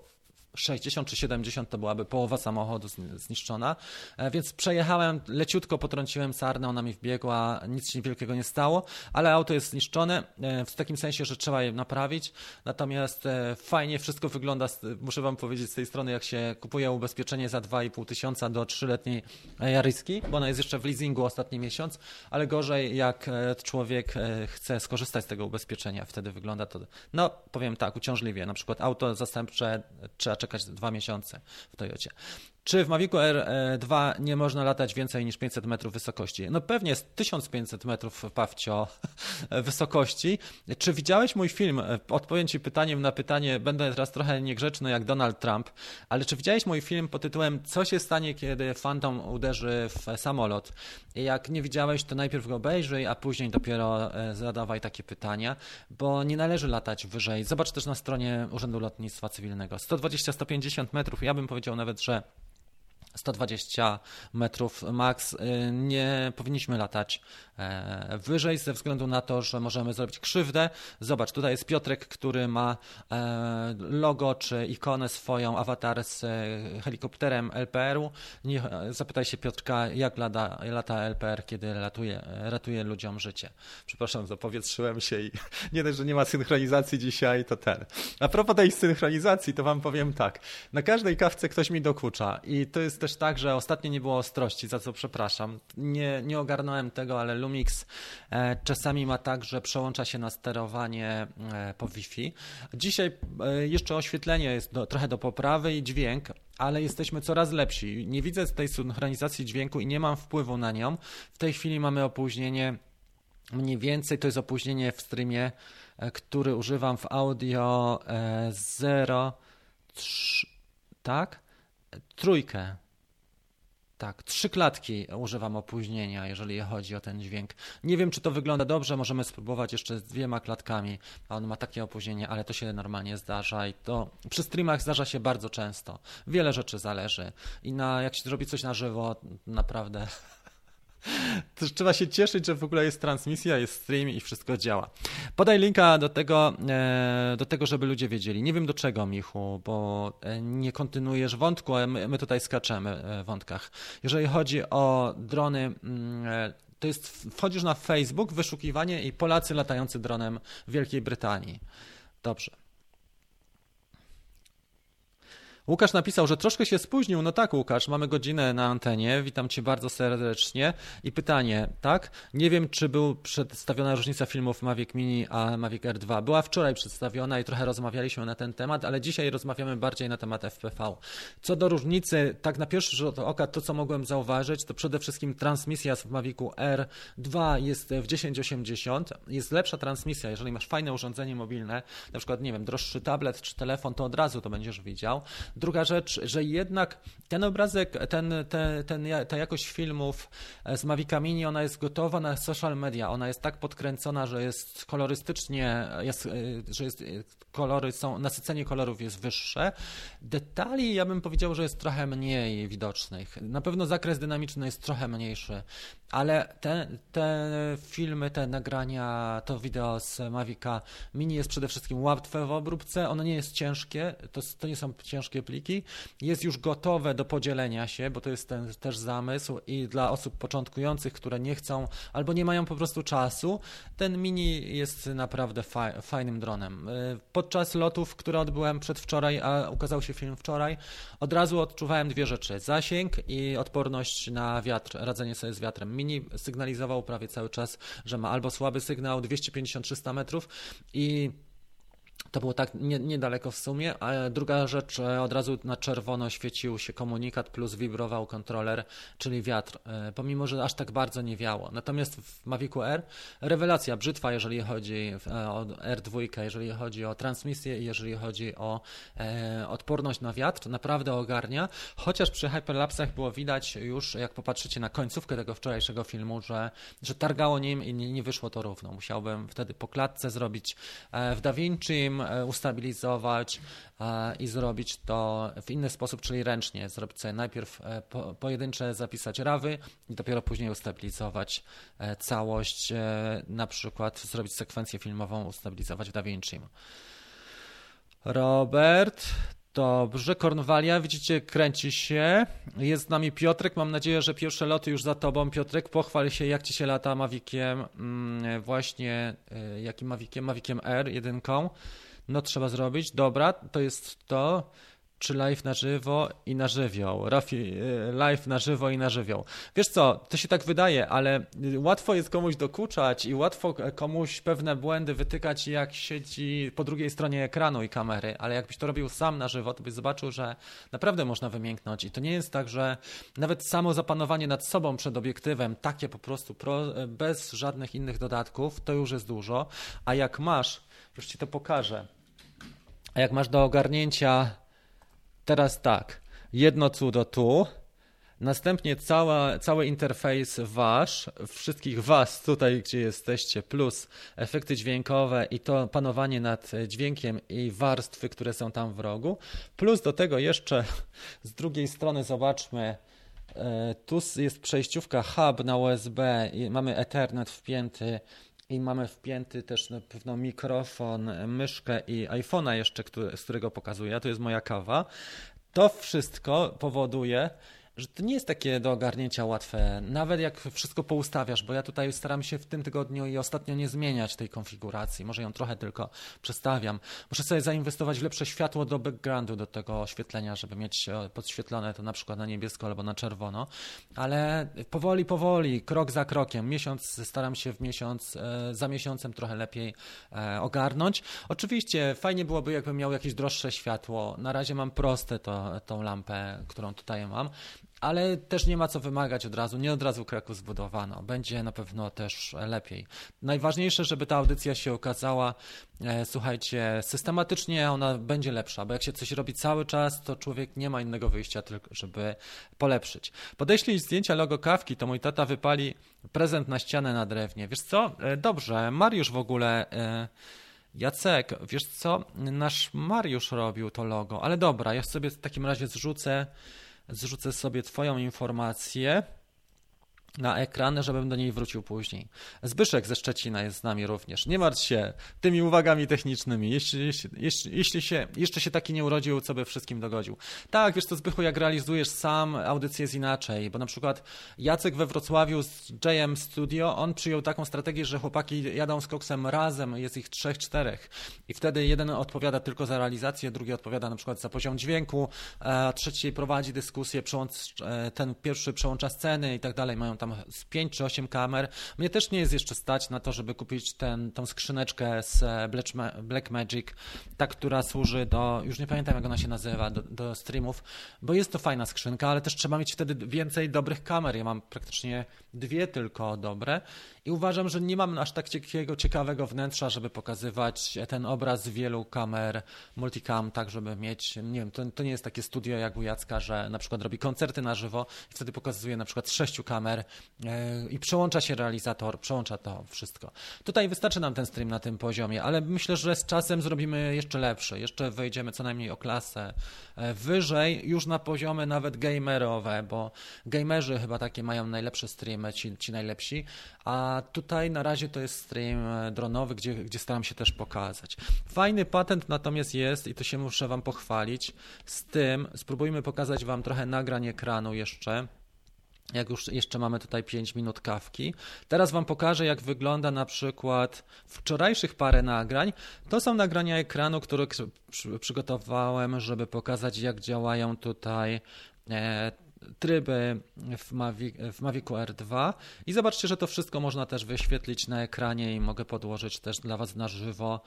60 czy 70 to byłaby połowa samochodu zniszczona, e, więc przejechałem, leciutko potrąciłem sarnę, ona mi wbiegła, nic się wielkiego nie stało, ale auto jest zniszczone e, w takim sensie, że trzeba je naprawić, natomiast e, fajnie wszystko wygląda, muszę wam powiedzieć z tej strony, jak się kupuje ubezpieczenie za 2,5 tysiąca do 3-letniej Jaryski, bo ona jest jeszcze w leasingu ostatni miesiąc, ale gorzej jak człowiek chce skorzystać z tego ubezpieczenia, wtedy wygląda to, no powiem tak, uciążliwie, na przykład auto zastępcze trzeba czekać dwa miesiące w Toyocie. Czy w Mavicu R2 nie można latać więcej niż 500 metrów wysokości? No pewnie jest 1500 metrów pawcio wysokości. Czy widziałeś mój film? Odpowiem Ci pytaniem na pytanie, będę teraz trochę niegrzeczny jak Donald Trump, ale czy widziałeś mój film pod tytułem Co się stanie, kiedy Phantom uderzy w samolot? Jak nie widziałeś, to najpierw go obejrzyj, a później dopiero e, zadawaj takie pytania, bo nie należy latać wyżej. Zobacz też na stronie Urzędu Lotnictwa Cywilnego. 120-150 metrów, ja bym powiedział nawet, że 120 metrów max, y, nie powinniśmy latać e, wyżej ze względu na to, że możemy zrobić krzywdę. Zobacz, tutaj jest Piotrek, który ma e, logo czy ikonę swoją, awatar z e, helikopterem LPR-u. Zapytaj się Piotrka, jak lata, lata LPR, kiedy latuje, ratuje ludziom życie. Przepraszam, zapowietrzyłem się i nie dość, że nie ma synchronizacji dzisiaj, to ten. A propos tej synchronizacji, to wam powiem tak. Na każdej kawce ktoś mi dokucza i to jest też tak, że ostatnio nie było ostrości, za co przepraszam. Nie, nie ogarnąłem tego, ale Lumix e, czasami ma tak, że przełącza się na sterowanie e, po Wi-Fi. Dzisiaj e, jeszcze oświetlenie jest do, trochę do poprawy i dźwięk, ale jesteśmy coraz lepsi. Nie widzę tej synchronizacji dźwięku i nie mam wpływu na nią. W tej chwili mamy opóźnienie mniej więcej to jest opóźnienie w streamie, który używam w audio 0, e, tak? Trójkę. Tak, trzy klatki używam opóźnienia, jeżeli chodzi o ten dźwięk. Nie wiem, czy to wygląda dobrze, możemy spróbować jeszcze z dwiema klatkami, a on ma takie opóźnienie, ale to się normalnie zdarza i to przy streamach zdarza się bardzo często. Wiele rzeczy zależy i na, jak się zrobi coś na żywo, naprawdę trzeba się cieszyć, że w ogóle jest transmisja, jest stream i wszystko działa. Podaj linka do tego, e, do tego, żeby ludzie wiedzieli. Nie wiem do czego, Michu, bo e, nie kontynuujesz wątku, a my, my tutaj skaczemy e, w wątkach. Jeżeli chodzi o drony, mm, to jest, wchodzisz na Facebook, wyszukiwanie i Polacy latający dronem w Wielkiej Brytanii. Dobrze. Łukasz napisał, że troszkę się spóźnił. No tak, Łukasz, mamy godzinę na antenie. Witam cię bardzo serdecznie. I pytanie, tak? Nie wiem, czy był przedstawiona różnica filmów Mavic Mini a Mavic R2. Była wczoraj przedstawiona i trochę rozmawialiśmy na ten temat, ale dzisiaj rozmawiamy bardziej na temat FPV. Co do różnicy, tak na pierwszy rzut oka, to co mogłem zauważyć, to przede wszystkim transmisja w Mavicu R2 jest w 1080. Jest lepsza transmisja, jeżeli masz fajne urządzenie mobilne, na przykład, nie wiem, droższy tablet czy telefon, to od razu to będziesz widział. Druga rzecz, że jednak ten obrazek, ten, ten, ten, ta jakość filmów z Mavica Mini, ona jest gotowa na social media. Ona jest tak podkręcona, że jest kolorystycznie, jest, że jest, kolory są, nasycenie kolorów jest wyższe. Detali, ja bym powiedział, że jest trochę mniej widocznych. Na pewno zakres dynamiczny jest trochę mniejszy, ale te, te filmy, te nagrania, to wideo z Mavica Mini jest przede wszystkim łatwe w obróbce. Ono nie jest ciężkie, to, to nie są ciężkie pliki, jest już gotowe do podzielenia się, bo to jest ten też zamysł i dla osób początkujących, które nie chcą albo nie mają po prostu czasu, ten mini jest naprawdę fajnym dronem. Y, podczas lotów, które odbyłem przedwczoraj, a ukazał się film wczoraj, od razu odczuwałem dwie rzeczy. Zasięg i odporność na wiatr, radzenie sobie z wiatrem. Mini sygnalizował prawie cały czas, że ma albo słaby sygnał 250-300 metrów i to było tak nie, niedaleko w sumie, a druga rzecz, e, od razu na czerwono świecił się komunikat plus wibrował kontroler, czyli wiatr, e, pomimo, że aż tak bardzo nie wiało. Natomiast w Mavicu R rewelacja, brzytwa, jeżeli chodzi e, o R2, jeżeli chodzi o transmisję i jeżeli chodzi o odporność na wiatr, naprawdę ogarnia, chociaż przy hyperlapsach było widać już, jak popatrzycie na końcówkę tego wczorajszego filmu, że, że targało nim i nie, nie wyszło to równo. Musiałbym wtedy po klatce zrobić w DaVinci E, ustabilizować e, i zrobić to w inny sposób, czyli ręcznie. Zrobić sobie najpierw e, pojedyncze zapisać rawy i dopiero później ustabilizować całość, na przykład zrobić sekwencję filmową, ustabilizować w DaVinci. Robert, Dobrze, Kornwalia, widzicie, kręci się. Jest z nami Piotrek. Mam nadzieję, że pierwsze loty już za tobą. Piotrek, pochwal się, jak ci się lata Mavikiem, mm, właśnie jakim Mavikiem? Mavikiem R, jedynką no trzeba zrobić, dobra, to jest to, czy live na żywo i na żywioł. Rafi, y, live na żywo i na żywioł. Wiesz co, to się tak wydaje, ale łatwo jest komuś dokuczać i łatwo komuś pewne błędy wytykać, jak siedzi po drugiej stronie ekranu i kamery, ale jakbyś to robił sam na żywo, to byś zobaczył, że naprawdę można wymięknąć. I to nie jest tak, że nawet samo zapanowanie nad sobą przed obiektywem, takie po prostu pro, bez żadnych innych dodatków, to już jest dużo, a jak masz, już ci to pokażę, a jak masz do ogarnięcia teraz tak, jedno cudo tu, następnie cała, cały interfejs wasz, wszystkich was tutaj, gdzie jesteście, plus efekty dźwiękowe i to panowanie nad dźwiękiem i warstwy, które są tam w rogu, plus do tego jeszcze z drugiej strony zobaczmy, e, tu jest przejściówka hub na USB, mamy Ethernet wpięty i mamy wpięty też na pewno mikrofon, myszkę i iPhone'a jeszcze, który, z którego pokazuję. To jest moja kawa. To wszystko powoduje, że to nie jest takie do ogarnięcia łatwe, nawet jak wszystko poustawiasz, bo ja tutaj staram się w tym tygodniu i ostatnio nie zmieniać tej konfiguracji, może ją trochę tylko przestawiam. Muszę sobie zainwestować w lepsze światło do backgroundu, do tego oświetlenia, żeby mieć e, podświetlone to na przykład na niebiesko albo na czerwono, ale powoli, powoli, krok za krokiem, miesiąc staram się w miesiąc, e, za miesiącem trochę lepiej e, ogarnąć. Oczywiście fajnie byłoby, jakbym miał jakieś droższe światło. Na razie mam proste to, tą lampę, którą tutaj mam ale też nie ma co wymagać od razu, nie od razu Kraków zbudowano. Będzie na pewno też lepiej. Najważniejsze, żeby ta audycja się okazała, e, słuchajcie, systematycznie ona będzie lepsza, bo jak się coś robi cały czas, to człowiek nie ma innego wyjścia, tylko żeby polepszyć. Podeślij zdjęcia logo kawki, to mój tata wypali prezent na ścianę na drewnie. Wiesz co? E, dobrze, Mariusz w ogóle... E, Jacek, wiesz co? Nasz Mariusz robił to logo, ale dobra, ja sobie w takim razie zrzucę zrzucę sobie Twoją informację na ekran, żebym do niej wrócił później. Zbyszek ze Szczecina jest z nami również. Nie martw się tymi uwagami technicznymi. Jeśli, jeśli, jeśli, jeśli się, jeszcze się taki nie urodził, co by wszystkim dogodził. Tak, wiesz to Zbychu, jak realizujesz sam, audycję jest inaczej, bo na przykład Jacek we Wrocławiu z JM Studio, on przyjął taką strategię, że chłopaki jadą z koksem razem, jest ich trzech, czterech i wtedy jeden odpowiada tylko za realizację, drugi odpowiada na przykład za poziom dźwięku, a trzeci prowadzi dyskusję, e, ten pierwszy przełącza sceny i tak dalej, mają tam z 5 czy 8 kamer. Mnie też nie jest jeszcze stać na to, żeby kupić ten, tą skrzyneczkę z Black Magic, ta, która służy do, już nie pamiętam jak ona się nazywa, do, do streamów, bo jest to fajna skrzynka, ale też trzeba mieć wtedy więcej dobrych kamer. Ja mam praktycznie dwie tylko dobre i uważam, że nie mam aż tak takiego ciekawego wnętrza, żeby pokazywać ten obraz z wielu kamer multicam, tak żeby mieć, nie wiem, to, to nie jest takie studio jak u Jacka, że na przykład robi koncerty na żywo i wtedy pokazuje na przykład sześciu kamer e, i przełącza się realizator, przełącza to wszystko. Tutaj wystarczy nam ten stream na tym poziomie, ale myślę, że z czasem zrobimy jeszcze lepszy, jeszcze wejdziemy co najmniej o klasę e, wyżej, już na poziomy nawet gamerowe, bo gamerzy chyba takie mają najlepsze streamy, ci, ci najlepsi, a tutaj na razie to jest stream e, dronowy, gdzie, gdzie staram się też pokazać. Fajny patent natomiast jest i to się muszę Wam pochwalić. Z tym spróbujmy pokazać Wam trochę nagrań ekranu jeszcze jak już jeszcze mamy tutaj 5 minut kawki. Teraz Wam pokażę, jak wygląda na przykład wczorajszych parę nagrań. To są nagrania ekranu, które przygotowałem, żeby pokazać, jak działają tutaj e, tryby w, Mavic, w Mavicu R2 i zobaczcie, że to wszystko można też wyświetlić na ekranie i mogę podłożyć też dla Was na żywo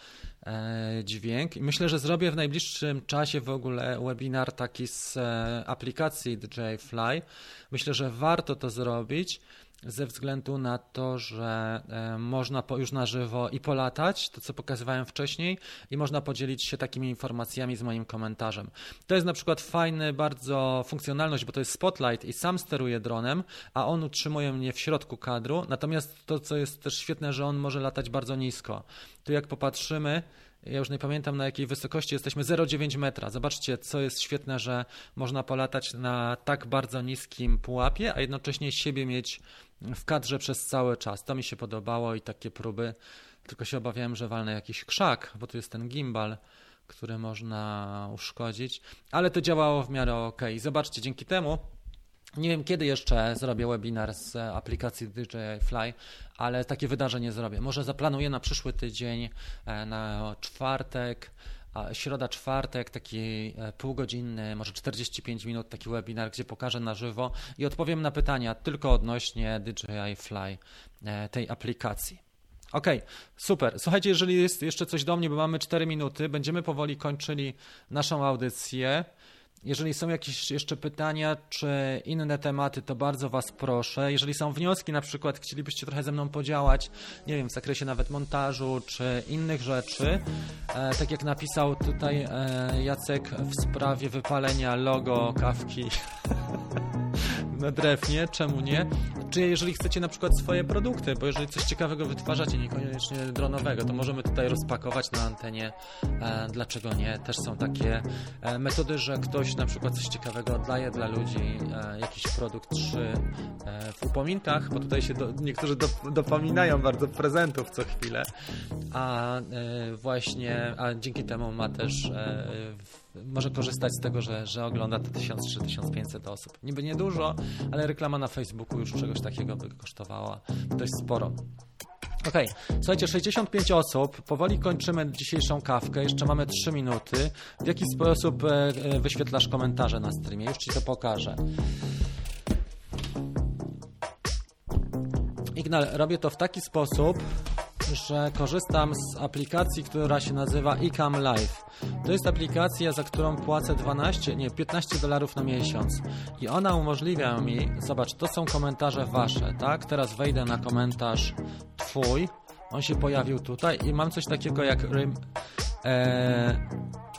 e, dźwięk. I myślę, że zrobię w najbliższym czasie w ogóle webinar taki z e, aplikacji DJI Fly. Myślę, że warto to zrobić ze względu na to, że e, można już na żywo i polatać, to co pokazywałem wcześniej, i można podzielić się takimi informacjami z moim komentarzem. To jest na przykład fajny, bardzo funkcjonalność, bo to jest spotlight i sam steruję dronem, a on utrzymuje mnie w środku kadru. Natomiast to, co jest też świetne, że on może latać bardzo nisko. Tu jak popatrzymy, ja już nie pamiętam na jakiej wysokości jesteśmy, 0,9 metra. Zobaczcie, co jest świetne, że można polatać na tak bardzo niskim pułapie, a jednocześnie siebie mieć w kadrze przez cały czas. To mi się podobało i takie próby, tylko się obawiałem, że walnę jakiś krzak, bo tu jest ten gimbal, który można uszkodzić, ale to działało w miarę ok. Zobaczcie, dzięki temu nie wiem, kiedy jeszcze zrobię webinar z aplikacji DJI Fly, ale takie wydarzenie zrobię. Może zaplanuję na przyszły tydzień, e, na czwartek, środa, czwartek, taki e, półgodzinny, może 45 minut, taki webinar, gdzie pokażę na żywo i odpowiem na pytania tylko odnośnie DJI Fly, e, tej aplikacji. OK, super. Słuchajcie, jeżeli jest jeszcze coś do mnie, bo mamy 4 minuty, będziemy powoli kończyli naszą audycję. Jeżeli są jakieś jeszcze pytania czy inne tematy, to bardzo Was proszę. Jeżeli są wnioski, na przykład chcielibyście trochę ze mną podziałać, nie wiem, w zakresie nawet montażu czy innych rzeczy, e, tak jak napisał tutaj e, Jacek w sprawie wypalenia logo kawki drewnie, czemu nie? Czy jeżeli chcecie na przykład swoje produkty, bo jeżeli coś ciekawego wytwarzacie, niekoniecznie dronowego, to możemy tutaj rozpakować na antenie. E, dlaczego nie? Też są takie e, metody, że ktoś na przykład coś ciekawego oddaje dla ludzi, e, jakiś produkt czy w upominkach, bo tutaj się do, niektórzy do, dopominają bardzo prezentów co chwilę, a właśnie, a dzięki temu ma też może korzystać z tego, że, że ogląda te 1000 czy 1500 osób. Niby niedużo, ale reklama na Facebooku już czegoś takiego by kosztowała dość sporo. Okej, okay. słuchajcie, 65 osób, powoli kończymy dzisiejszą kawkę, jeszcze mamy 3 minuty. W jaki sposób e, e, wyświetlasz komentarze na streamie? Już Ci to pokażę. Ignal, robię to w taki sposób, że korzystam z aplikacji, która się nazywa Ecam Live. To jest aplikacja, za którą płacę 12, nie, 15 dolarów na miesiąc. I ona umożliwia mi, zobacz, to są komentarze wasze, tak? Teraz wejdę na komentarz twój, on się pojawił tutaj i mam coś takiego jak rem, e,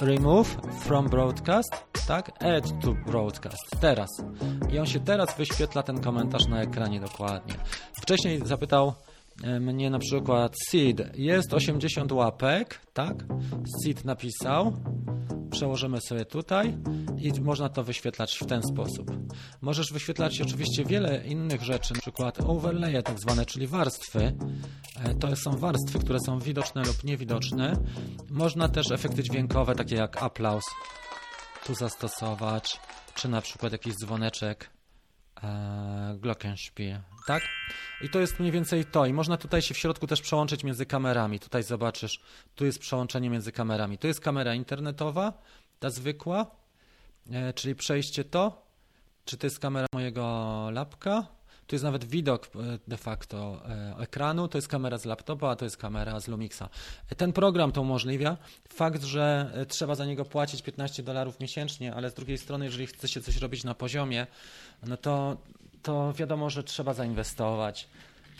remove from broadcast, tak? Add to broadcast. Teraz. I on się teraz wyświetla ten komentarz na ekranie dokładnie. Wcześniej zapytał mnie na przykład seed jest 80 łapek, tak? Seed napisał. Przełożymy sobie tutaj i można to wyświetlać w ten sposób. Możesz wyświetlać oczywiście wiele innych rzeczy, na przykład overlaye tak zwane, czyli warstwy. E, to są warstwy, które są widoczne lub niewidoczne. Można też efekty dźwiękowe, takie jak aplauz tu zastosować, czy na przykład jakiś dzwoneczek Glockenspiel, tak? I to jest mniej więcej to. I można tutaj się w środku też przełączyć między kamerami. Tutaj zobaczysz, tu jest przełączenie między kamerami. Tu jest kamera internetowa, ta zwykła, e, czyli przejście to. Czy to jest kamera mojego lapka? Tu jest nawet widok e, de facto e, ekranu, to jest kamera z laptopa, a to jest kamera z Lumixa. Ten program to umożliwia. Fakt, że trzeba za niego płacić 15 dolarów miesięcznie, ale z drugiej strony, jeżeli chce się coś robić na poziomie, no to to wiadomo, że trzeba zainwestować.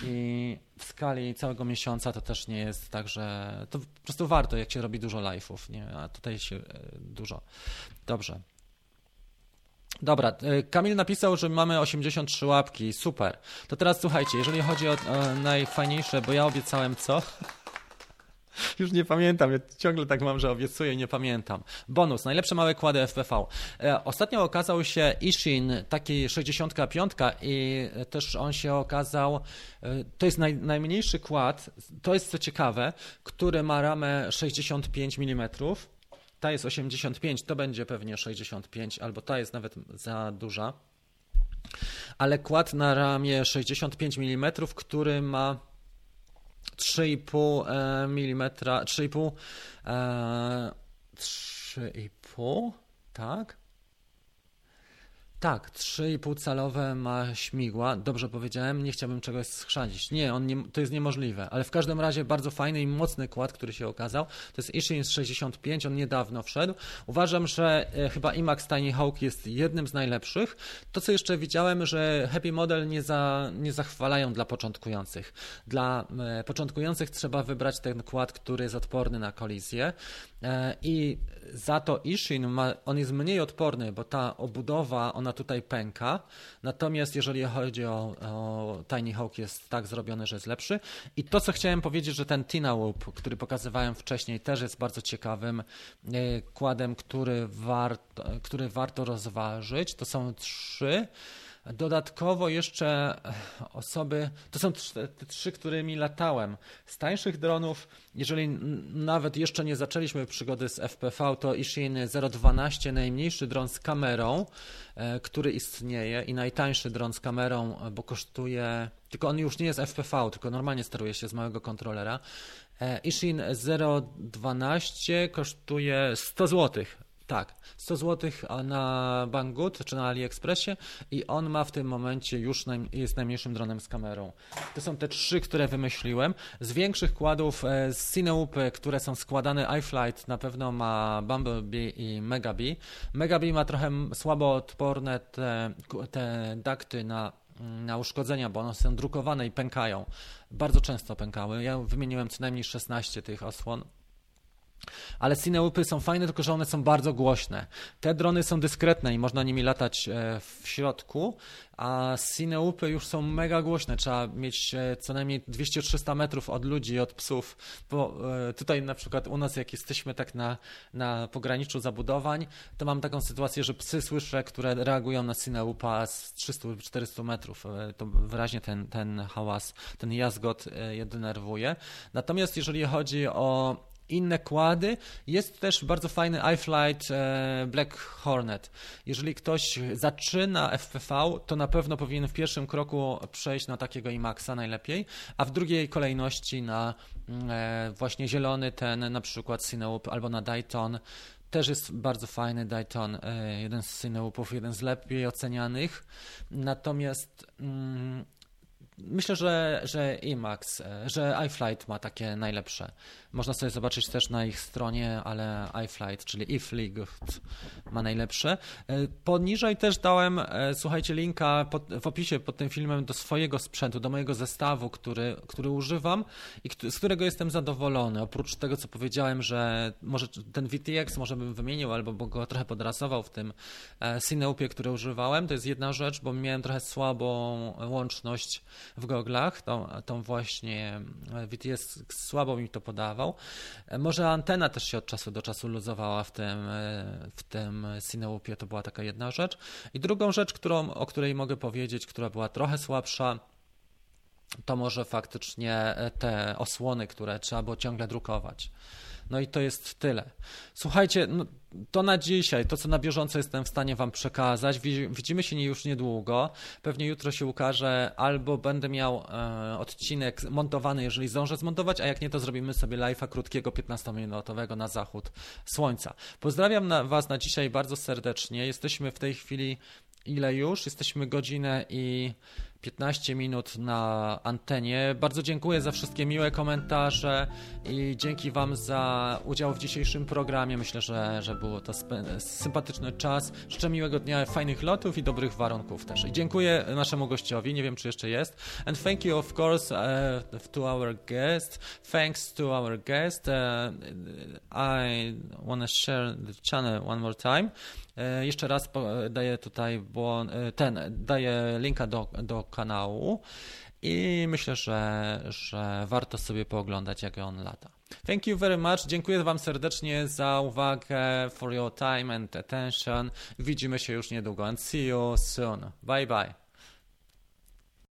I w skali całego miesiąca to też nie jest tak, że to po prostu warto, jak się robi dużo live'ów, nie? a tutaj się e, dużo. Dobrze. Dobra, e, Kamil napisał, że mamy 83 łapki, super. To teraz słuchajcie, jeżeli chodzi o, o najfajniejsze, bo ja obiecałem co? Już nie pamiętam, ja ciągle tak mam, że obiecuję i nie pamiętam. Bonus, najlepsze małe kłady FPV. E, ostatnio okazał się Ishin, taki 65 i też on się okazał, e, to jest naj, najmniejszy kład, to jest co ciekawe, który ma ramę 65 mm. Ta jest 85, to będzie pewnie 65, albo ta jest nawet za duża. Ale kład na ramię 65 mm, który ma 3,5 mm, 3,5 3,5 tak? Tak, 3,5 calowe ma śmigła. Dobrze powiedziałem, nie chciałbym czegoś schrzadzić. Nie, on nie, to jest niemożliwe, ale w każdym razie bardzo fajny i mocny kład, który się okazał. To jest Ishin 65, on niedawno wszedł. Uważam, że e, chyba IMAX Tiny Hawk jest jednym z najlepszych. To, co jeszcze widziałem, że Happy Model nie, za, nie zachwalają dla początkujących. Dla e, początkujących trzeba wybrać ten kład, który jest odporny na kolizję. E, I za to Ishin ma, on jest mniej odporny, bo ta obudowa, ona tutaj pęka. Natomiast jeżeli chodzi o, o Tiny Hawk jest tak zrobiony, że jest lepszy. I to, co chciałem powiedzieć, że ten Tina Whoop, który pokazywałem wcześniej, też jest bardzo ciekawym e, kładem, który, który warto rozważyć. To są trzy. Dodatkowo jeszcze osoby, to są te trzy, którymi latałem. Z tańszych dronów, jeżeli nawet jeszcze nie zaczęliśmy przygody z FPV, to Ishin 012, najmniejszy dron z kamerą, e, który istnieje i najtańszy dron z kamerą, bo kosztuje, tylko on już nie jest FPV, tylko normalnie steruje się z małego kontrolera. E, Ishin 012 kosztuje 100 zł tak, 100 zł na Banggood czy na AliExpressie i on ma w tym momencie już naj, jest najmniejszym dronem z kamerą. To są te trzy, które wymyśliłem. Z większych kładów e, z Cineupy, które są składane iFlight na pewno ma Bumblebee i Megabee. Megabee ma trochę słabo odporne te, te dakty na na uszkodzenia, bo one są drukowane i pękają. Bardzo często pękały. Ja wymieniłem co najmniej 16 tych osłon. Ale Cineupy są fajne, tylko że one są bardzo głośne. Te drony są dyskretne i można nimi latać e, w środku, a Cineupy już są mega głośne. Trzeba mieć e, co najmniej 200-300 metrów od ludzi od psów, bo e, tutaj na przykład u nas, jak jesteśmy tak na, na pograniczu zabudowań, to mam taką sytuację, że psy słyszę, które reagują na Cineupa z 300-400 metrów. To wyraźnie ten, ten hałas, ten jazgot je denerwuje. Natomiast jeżeli chodzi o inne kłady. Jest też bardzo fajny iFlight e, Black Hornet. Jeżeli ktoś zaczyna FPV, to na pewno powinien w pierwszym kroku przejść na takiego IMAXa najlepiej, a w drugiej kolejności na mm, e, właśnie zielony ten na przykład Cinewoop albo na Dayton. Też jest bardzo fajny Dayton, e, jeden z Cinewoopów, jeden z lepiej ocenianych. Natomiast mm, Myślę, że, że IMAX, e, że iFlight ma takie najlepsze. Można sobie zobaczyć też na ich stronie, ale iFlight, czyli iFlight ma najlepsze. E, poniżej też dałem, e, słuchajcie, linka pod, w opisie pod tym filmem do swojego sprzętu, do mojego zestawu, który, który używam i z którego jestem zadowolony. Oprócz tego, co powiedziałem, że może ten VTX może bym wymienił, albo bo go trochę podrasował w tym Cineupie, który używałem. To jest jedna rzecz, bo miałem trochę słabą łączność w goglach, tą, tą właśnie VTS słabo mi to podawał. Może antena też się od czasu do czasu luzowała w tym, w tym Cineupie, to była taka jedna rzecz. I drugą rzecz, którą, o której mogę powiedzieć, która była trochę słabsza, to może faktycznie te osłony, które trzeba było ciągle drukować. No i to jest tyle. Słuchajcie, no, to na dzisiaj, to co na bieżąco jestem w stanie Wam przekazać. Widzimy się już niedługo. Pewnie jutro się ukaże, albo będę miał e, odcinek montowany, jeżeli zdążę zmontować, a jak nie, to zrobimy sobie live'a krótkiego, 15-minutowego na zachód słońca. Pozdrawiam na Was na dzisiaj bardzo serdecznie. Jesteśmy w tej chwili ile już? Jesteśmy godzinę i 15 minut na antenie. Bardzo dziękuję za wszystkie miłe komentarze i dzięki Wam za udział w dzisiejszym programie. Myślę, że, że było to sympatyczny czas. Życzę miłego dnia, fajnych lotów i dobrych warunków też. I dziękuję naszemu gościowi, nie wiem czy jeszcze jest. And thank you of course uh, to our guest. Thanks to our guest. Uh, I want to share the channel one more time. Uh, jeszcze raz daję tutaj uh, ten, daję linka do, do kanału i myślę, że, że warto sobie pooglądać, jak on lata. Thank you very much. Dziękuję Wam serdecznie za uwagę, for your time and attention. Widzimy się już niedługo and see you soon. Bye bye.